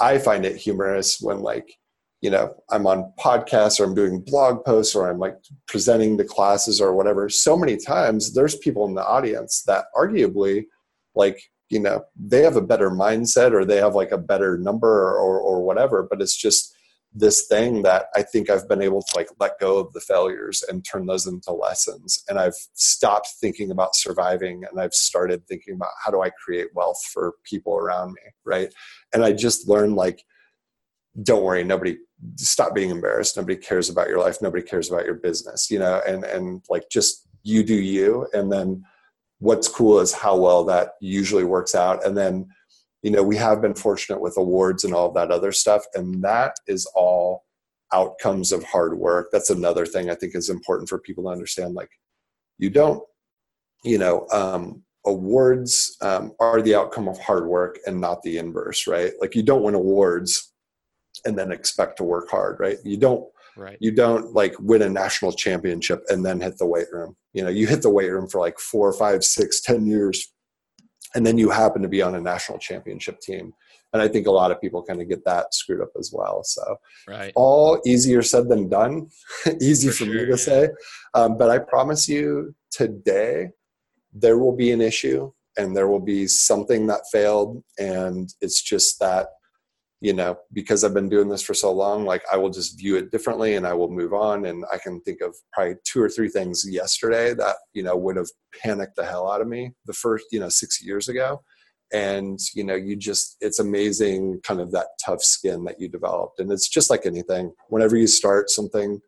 i find it humorous when like you know i'm on podcasts or i'm doing blog posts or i'm like presenting to classes or whatever so many times there's people in the audience that arguably like you know they have a better mindset or they have like a better number or, or, or whatever but it's just this thing that I think I've been able to like let go of the failures and turn those into lessons. And I've stopped thinking about surviving and I've started thinking about how do I create wealth for people around me, right? And I just learned like, don't worry, nobody stop being embarrassed. Nobody cares about your life. Nobody cares about your business, you know, and and like just you do you. And then what's cool is how well that usually works out. And then you know we have been fortunate with awards and all that other stuff and that is all outcomes of hard work that's another thing i think is important for people to understand like you don't you know um, awards um, are the outcome of hard work and not the inverse right like you don't win awards and then expect to work hard right you don't Right. You don't like win a national championship and then hit the weight room. You know, you hit the weight room for like four, five, six, ten years, and then you happen to be on a national championship team. And I think a lot of people kind of get that screwed up as well. So, right. all easier said than done. Easy for, For me to yeah. say, um, but I promise you, today there will be an issue and there will be something that failed, and it's just that you know because i've been doing this for so long like i will just view it differently and i will move on. And i can think of probably two or three things yesterday that you know would have panicked the hell out of me the first you know six years ago. And you know you just it's amazing kind of that tough skin that you developed. And it's just like anything. Whenever you start something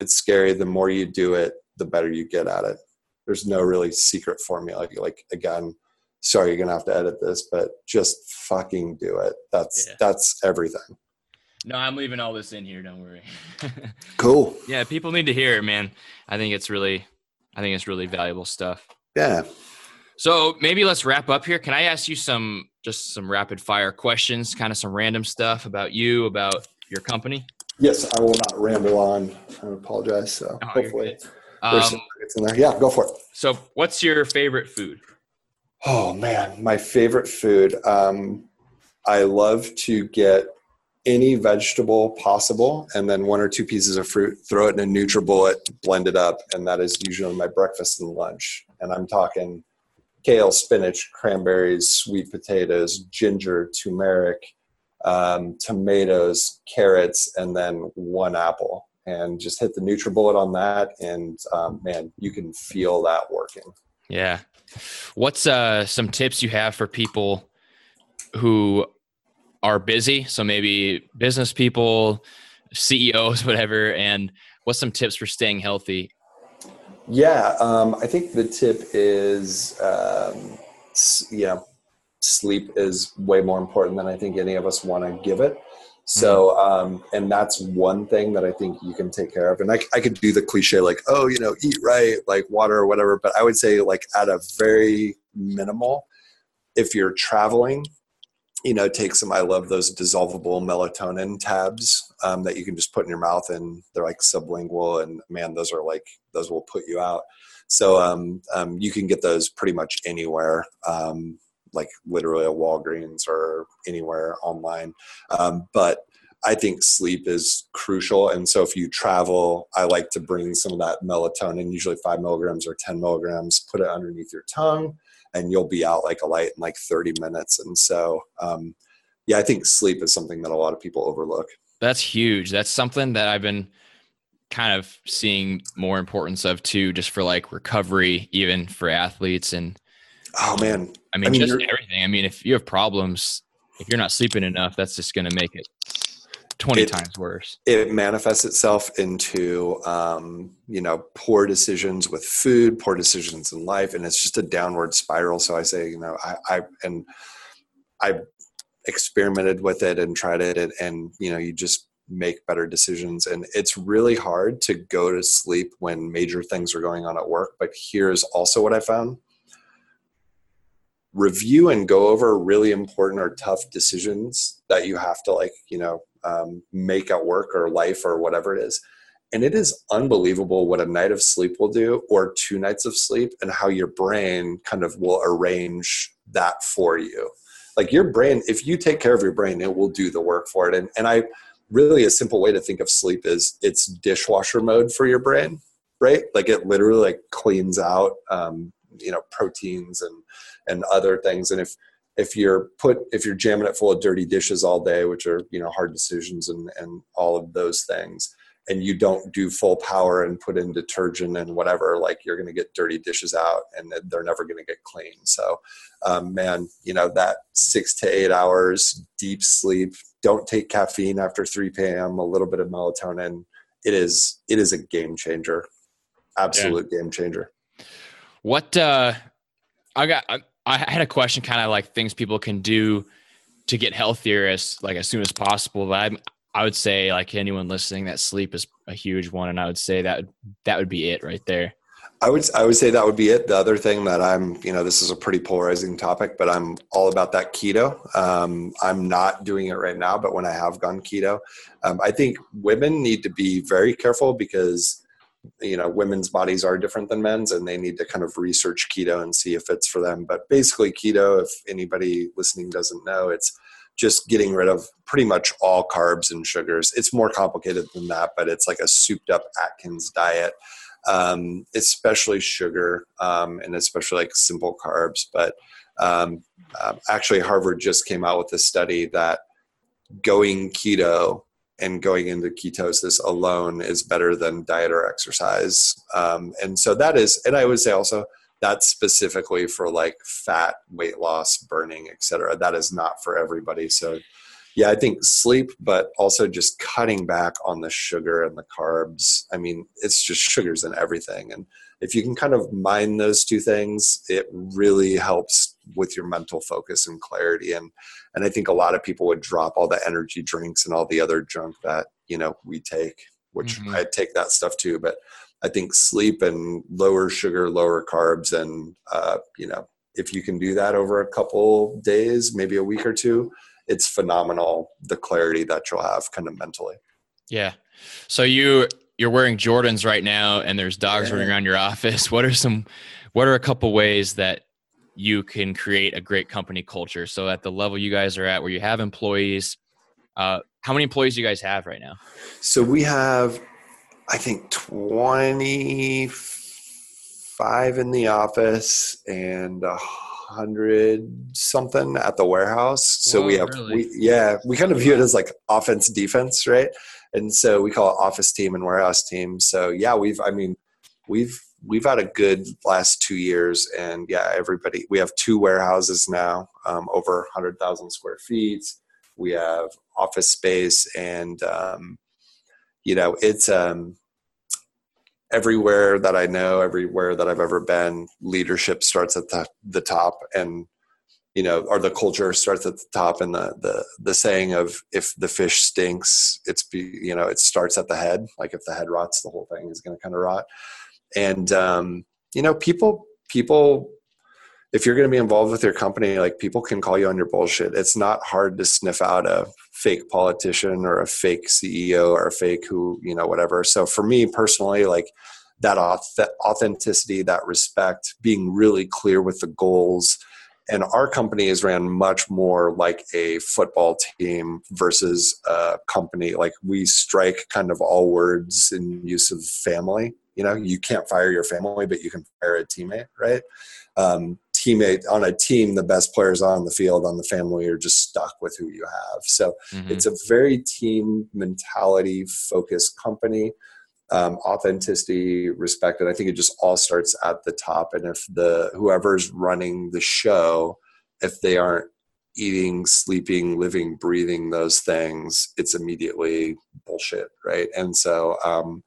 it's scary. The more you do it the better you get at it. There's no really secret formula. Like again sorry you're gonna have to edit this but just fucking do it that's Yeah. that's everything No, I'm leaving all this in here. Don't worry. cool yeah, people need to hear it, man. I think it's really, I think it's really valuable stuff. yeah So maybe let's wrap up here. Can I ask you some, just some rapid fire questions, kind of some random stuff about you, about your company? yes i will not ramble on i apologize so Oh, hopefully there's Um, some nuggets in there yeah go for it so, what's your favorite food? Oh man, my favorite food. Um, I love to get any vegetable possible, and then one or two pieces of fruit. Throw it in a NutriBullet, blend it up, and that is usually my breakfast and lunch. And I'm talking kale, spinach, cranberries, sweet potatoes, ginger, turmeric, um, tomatoes, carrots, and then one apple. And just hit the NutriBullet on that, and um, man, you can feel that working. Yeah. What's uh, some tips you have for people who are busy? So maybe business people, CEOs, whatever. And what's some tips for staying healthy? Yeah, um, I think the tip is, um, sleep is way more important than I think any of us want to give it. So, um, and that's one thing that I think you can take care of. And I, I could do the cliche like, oh, you know, eat right, like water or whatever. But I would say, like, at a very minimal, if you're traveling, you know, take some. I love those dissolvable melatonin tabs um, that you can just put in your mouth, and they're like sublingual. And man, those are like those will put you out. So um, um, you can get those pretty much anywhere, um, like literally a Walgreens or anywhere online. Um, but I think sleep is crucial, and so if you travel, I like to bring some of that melatonin, usually five milligrams or ten milligrams, put it underneath your tongue, and you'll be out like a light in like thirty minutes. And so, um, yeah, I think sleep is something that a lot of people overlook. That's huge. That's something that I've been kind of seeing more importance of too, just for like recovery, even for athletes. And Oh man, I mean, I mean, just everything. I mean, if you have problems, if you're not sleeping enough, that's just going to make it 20 It- times worse. it manifests itself into um, you know poor decisions with food poor decisions in life and it's just a downward spiral. So i say you know i, I and i experimented with it and tried it and, and you know you just make better decisions. And it's really hard to go to sleep when major things are going on at work. But here's also what i found review and go over really important or tough decisions that you have to like you know um, make at work or life or whatever it is. And it is unbelievable what a night of sleep will do or two nights of sleep and how your brain kind of will arrange that for you. Like your brain if you take care of your brain it will do the work for it. And, and i really a simple way to think of sleep is it's dishwasher mode for your brain right? Like it literally like cleans out um, you know proteins and and other things. And if if you're put if you're jamming it full of dirty dishes all day which are you know hard decisions and and all of those things and you don't do full power and put in detergent and whatever like you're going to get dirty dishes out and they're never going to get clean. So um, man you know that six to eight hours deep sleep don't take caffeine after 3 p.m a little bit of melatonin it is it is a game changer. Absolute game changer. What uh I got I, had a question kind of like things people can do to get healthier as like as soon as possible. But I I would say like anyone listening that sleep is a huge one and I would say that that would be it right there. I would I would say that would be it. The other thing that I'm, you know, this is a pretty polarizing topic, but I'm all about that keto. Um, I'm not doing it right now, but when I have gone keto, um, I think women need to be very careful because you know women's bodies are different than men's, and they need to kind of research keto and see if it's for them. But basically, keto, if anybody listening doesn't know, it's just getting rid of pretty much all carbs and sugars. It's more complicated than that, but it's like a souped up Atkins diet um, especially sugar um, and especially like simple carbs. But um, uh, actually, Harvard just came out with a study that going keto and going into ketosis alone is better than diet or exercise. Um, and so that is, and I would say also that's specifically for like fat, weight loss, burning, etc. That is not for everybody. So yeah, I think sleep, but also just cutting back on the sugar and the carbs. I mean, it's just sugars and everything. And if you can kind of mind those two things, it really helps with your mental focus and clarity. And and I think a lot of people would drop all the energy drinks and all the other junk that you know we take, which mm-hmm. I take that stuff too. But I think sleep and lower sugar, lower carbs, and uh, you know if you can do that over a couple days, maybe a week or two, it's phenomenal the clarity that you'll have kind of mentally. Yeah. So you you're wearing Jordans right now and there's dogs yeah. running around your office. What are some what are a couple ways that you can create a great company culture? So at the level you guys are at where you have employees, uh, how many employees do you guys have right now? So we have I think 25 in the office and uh, hundred something at the warehouse. So Whoa, we have, really? we, yeah, we kind of view it as like offense defense, right? And so we call it office team and warehouse team. So yeah, we've, I mean, we've we've had a good last two years, and yeah, everybody. We have two warehouses now, um, over hundred thousand square feet. We have office space, and um, you know, it's um, everywhere that I know, everywhere that I've ever been, leadership starts at the, the top and you know, or the culture starts at the top and the, the, the saying of if the fish stinks, it's, be, you know, it starts at the head. Like if the head rots, the whole thing is going to kind of rot. And, um, you know, people, people, if you're going to be involved with your company, like people can call you on your bullshit. It's not hard to sniff out a fake politician or a fake CEO or a fake who, you know, whatever. So for me personally, like that authenticity, that respect, being really clear with the goals. And our company is ran much more like a football team versus a company. Like we strike kind of all words in use of family. You know, you can't fire your family, but you can fire a teammate, right? Um, teammate on a team, the best players on the field on the family are just stuck with who you have. So mm-hmm. it's a very team mentality focused company. Um, authenticity, respect, and I think it just all starts at the top. And if the whoever's running the show, if they aren't eating, sleeping, living, breathing those things, it's immediately bullshit, right? And so, um,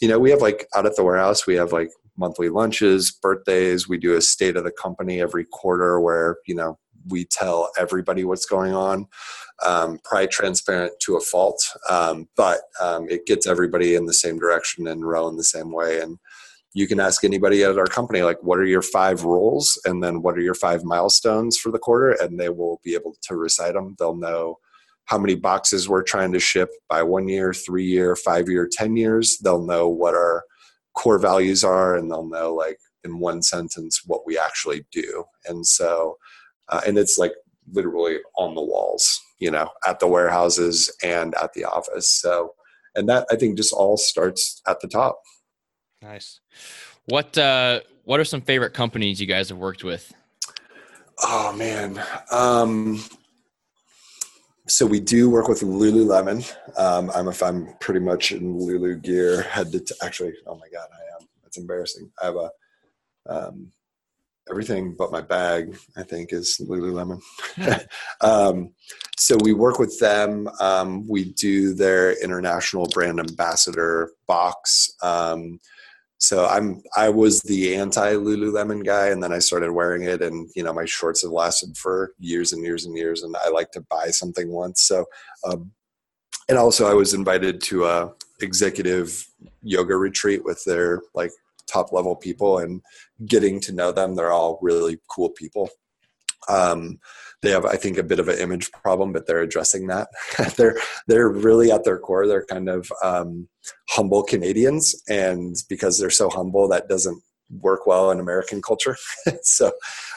you know, we have like out at the warehouse, we have like monthly lunches, birthdays. We do a state of the company every quarter where, you know, we tell everybody what's going on. Um, probably transparent to a fault, um, but um, it gets everybody in the same direction and row in the same way. And you can ask anybody at our company, like, what are your five rules? And then what are your five milestones for the quarter? And they will be able to recite them. They'll know how many boxes we're trying to ship by one year, three year, five year, 10 years. They'll know what our core values are and they'll know like in one sentence what we actually do. And so uh, and it's like literally on the walls you know at the warehouses and at the office. So and that i think just all starts at the top. Nice. What uh what are some favorite companies you guys have worked with? Oh man. Um so we do work with Lululemon. Um, I'm if I'm pretty much in Lulu gear. Head to t- actually, oh my god, I am. That's embarrassing. I have a um, everything but my bag. I think is Lululemon. um, so we work with them. Um, we do their international brand ambassador box. So I'm I was the anti Lululemon guy, and then I started wearing it, and you know my shorts have lasted for years and years and years, and I like to buy something once. So, um, and also I was invited to a executive yoga retreat with their like top level people and getting to know them. They're all really cool people. Um, they have, I think, a bit of an image problem, but they're addressing that. they're they're really at their core, they're kind of um, humble Canadians, and because they're so humble, that doesn't work well in American culture. so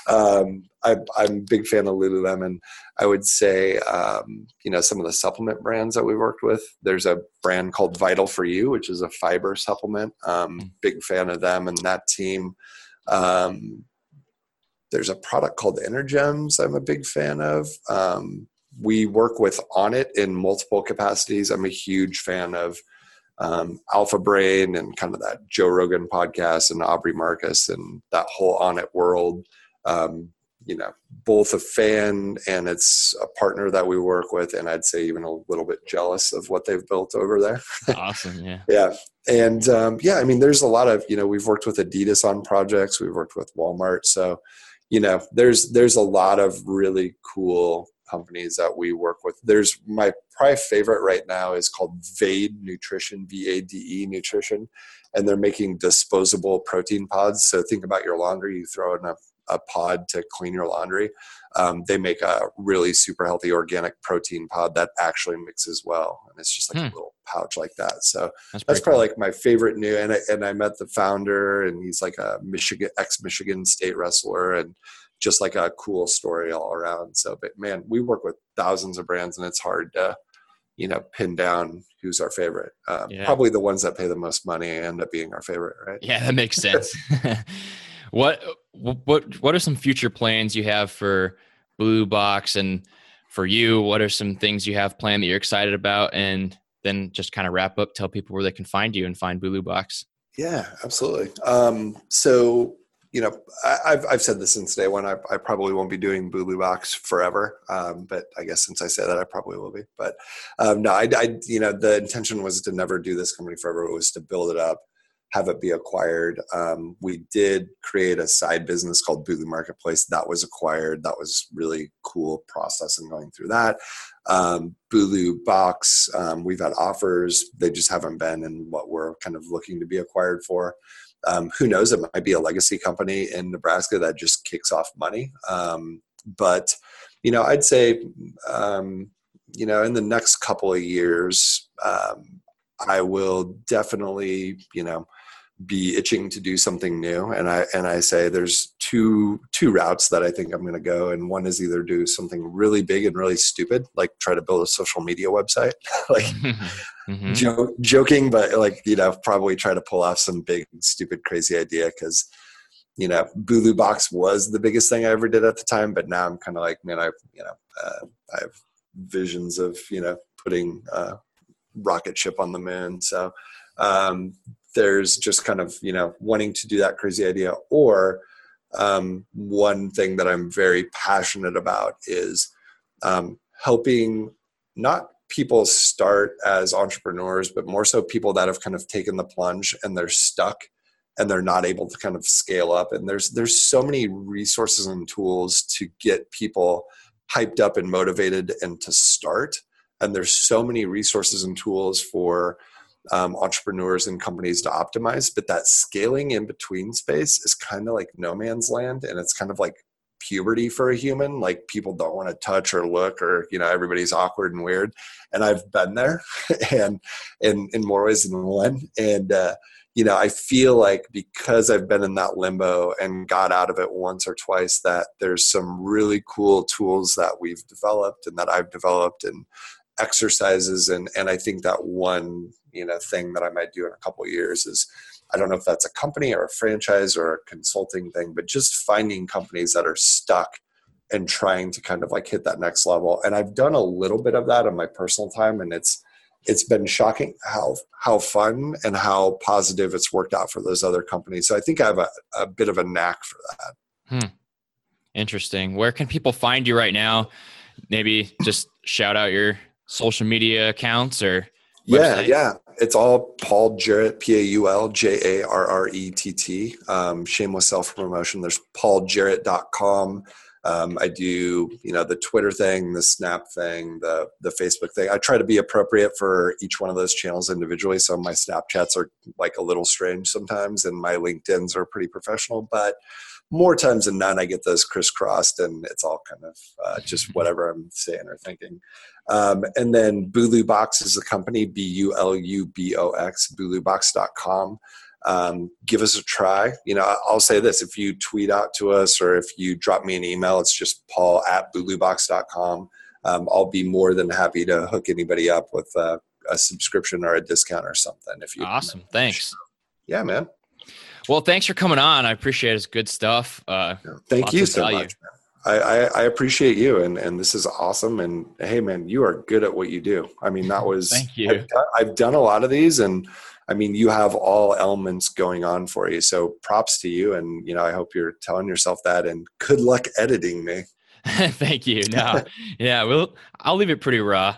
um, I, I'm a big fan of Lululemon. I would say, um, you know, some of the supplement brands that we worked with. There's a brand called Vital for You, which is a fiber supplement. Um, hmm. big fan of them and that team. Um, there's a product called Energems I'm a big fan of. Um, we work with Onnit in multiple capacities. I'm a huge fan of um, Alpha Brain and kind of that Joe Rogan podcast and Aubrey Marcus and that whole Onnit world. Um, you know, both a fan and it's a partner that we work with, and I'd say even a little bit jealous of what they've built over there. awesome, yeah, yeah, and um, yeah, I mean, there's a lot of you know, we've worked with Adidas on projects, we've worked with Walmart, so you know there's there's a lot of really cool companies that we work with. There's my probably favorite right now is called vade nutrition v-a-d-e nutrition and they're making disposable protein pods. So think about your laundry you throw in a, a pod to clean your laundry um, they make a really super healthy organic protein pod that actually mixes well and it's just like hmm. a little pouch like that so that's, that's probably cool. like my favorite new and I, and I met the founder and he's like a michigan ex michigan state wrestler and just like a cool story all around so but man we work with thousands of brands and it's hard to you know pin down who's our favorite um, yeah. probably the ones that pay the most money end up being our favorite right yeah that makes sense what what what are some future plans you have for Bulu Box and for you? What are some things you have planned that you're excited about? And then just kind of wrap up, tell people where they can find you and find Bulu Box. Yeah, absolutely. Um, so you know, I, have I've said this since day one. I, I probably won't be doing Bulu Box forever, um, but I guess since I say that, I probably will be. But um, no, I, I, you know, the intention was to never do this company forever. It was to build it up have it be acquired. Um, we did create a side business called Bulu Marketplace that was acquired. That was really cool process and going through that. Um, Bulu Box, um, we've had offers. They just haven't been in what we're kind of looking to be acquired for. Um, who knows? It might be a legacy company in Nebraska that just kicks off money. Um, but you know, I'd say um, you know in the next couple of years. I will definitely, you know, be itching to do something new. And i and i say there's two two routes that i think i'm going to go. And one is either do something really big and really stupid like try to build a social media website like mm-hmm. jo- joking but like you know probably try to pull off some big stupid crazy idea. Because you know bulu box was the biggest thing i ever did at the time but now i'm kind of like man i you know uh, i have visions of you know putting uh, rocket ship on the moon. So um, there's just kind of you know wanting to do that crazy idea. Or um, one thing that i'm very passionate about is um, helping not people start as entrepreneurs but more so people that have kind of taken the plunge and they're stuck and they're not able to kind of scale up. And there's there's so many resources and tools to get people hyped up and motivated and to start. And there's so many resources and tools for um, entrepreneurs and companies to optimize but that scaling in between space is kind of like no man's land and it's kind of like puberty for a human like people don't want to touch or look or you know everybody's awkward and weird. And i've been there and in in more ways than one. And uh, you know i feel like because i've been in that limbo and got out of it once or twice that there's some really cool tools that we've developed and that i've developed and exercises and and I think that one you know thing that I might do in a couple years is I don't know if that's a company or a franchise or a consulting thing, but just finding companies that are stuck and trying to kind of like hit that next level. And I've done a little bit of that in my personal time, and it's it's been shocking how how fun and how positive it's worked out for those other companies. So I think I have a, a bit of a knack for that. Hmm. Interesting. Where can people find you right now? Maybe just shout out your social media accounts or website? yeah yeah it's all paul jarrett p-a-u-l-j-a-r-r-e-t-t um, shameless self-promotion there's pauljarrett.com Um, I do, you know, the Twitter thing, the Snap thing, the the Facebook thing. I try to be appropriate for each one of those channels individually. So my Snapchats are like a little strange sometimes, and my LinkedIn's are pretty professional. But more times than none, I get those crisscrossed, and it's all kind of uh, just whatever I'm saying or thinking. Um, and then Bulu Box is the company, B U L U B O X, bulubox.com um, give us a try. You know, I'll say this if you tweet out to us or if you drop me an email, it's just paul at bulubox.com. Um, I'll be more than happy to hook anybody up with a subscription or a discount or something. If you awesome, thanks. Yeah, man. Well, thanks for coming on. I appreciate it. It's good stuff. Uh, Thank you so value. much. I, I, I, appreciate you and, and this is awesome. And hey, man, you are good at what you do. I mean, that was, thank you. I've done, I've done a lot of these and I mean, you have all elements going on for you. So props to you. And, you know, I hope you're telling yourself that and good luck editing me. Thank you. No, yeah, well, I'll leave it pretty raw.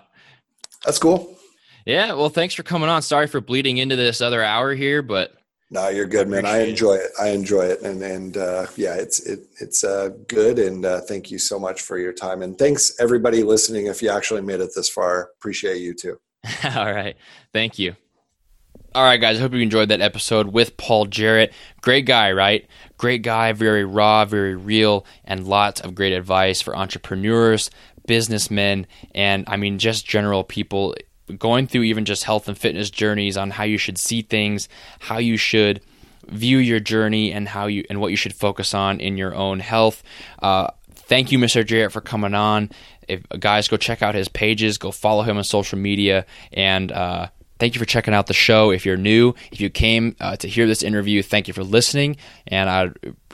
That's cool. Yeah. Well, thanks for coming on. Sorry for bleeding into this other hour here, but no, you're good, man. I enjoy it. I enjoy it, and and uh, yeah, it's it it's uh, good. And uh, thank you so much for your time, and thanks everybody listening. If you actually made it this far, appreciate you too. All right, thank you. All right, guys, I hope you enjoyed that episode with Paul Jarrett. Great guy, right? Great guy, very raw, very real, and lots of great advice for entrepreneurs, businessmen, and I mean, just general people going through even just health and fitness journeys on how you should see things, how you should view your journey, and how you and what you should focus on in your own health. Uh, thank you, Mr. Jarrett, for coming on. If guys, go check out his pages, go follow him on social media, and uh, Thank you for checking out the show. If you're new, if you came uh, to hear this interview, thank you for listening. And I,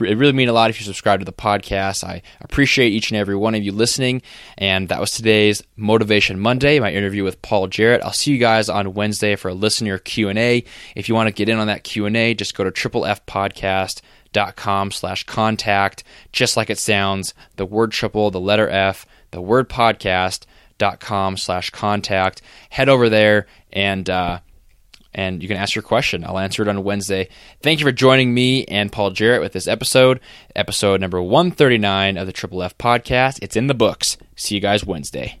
it really mean a lot if you subscribe to the podcast. I appreciate each and every one of you listening. And that was today's Motivation Monday, my interview with Paul Jarrett. I'll see you guys on Wednesday for a listener Q&A. If you want to get in on that Q&A, just go to triple F podcast dot com slash contact just like it sounds the word triple the letter f the word podcast com slash contact head over there and uh, and you can ask your question. I'll answer it on Wednesday. Thank you for joining me and Paul Jarrett with this episode, episode number 139 of the Triple F podcast. It's in the books. See you guys Wednesday.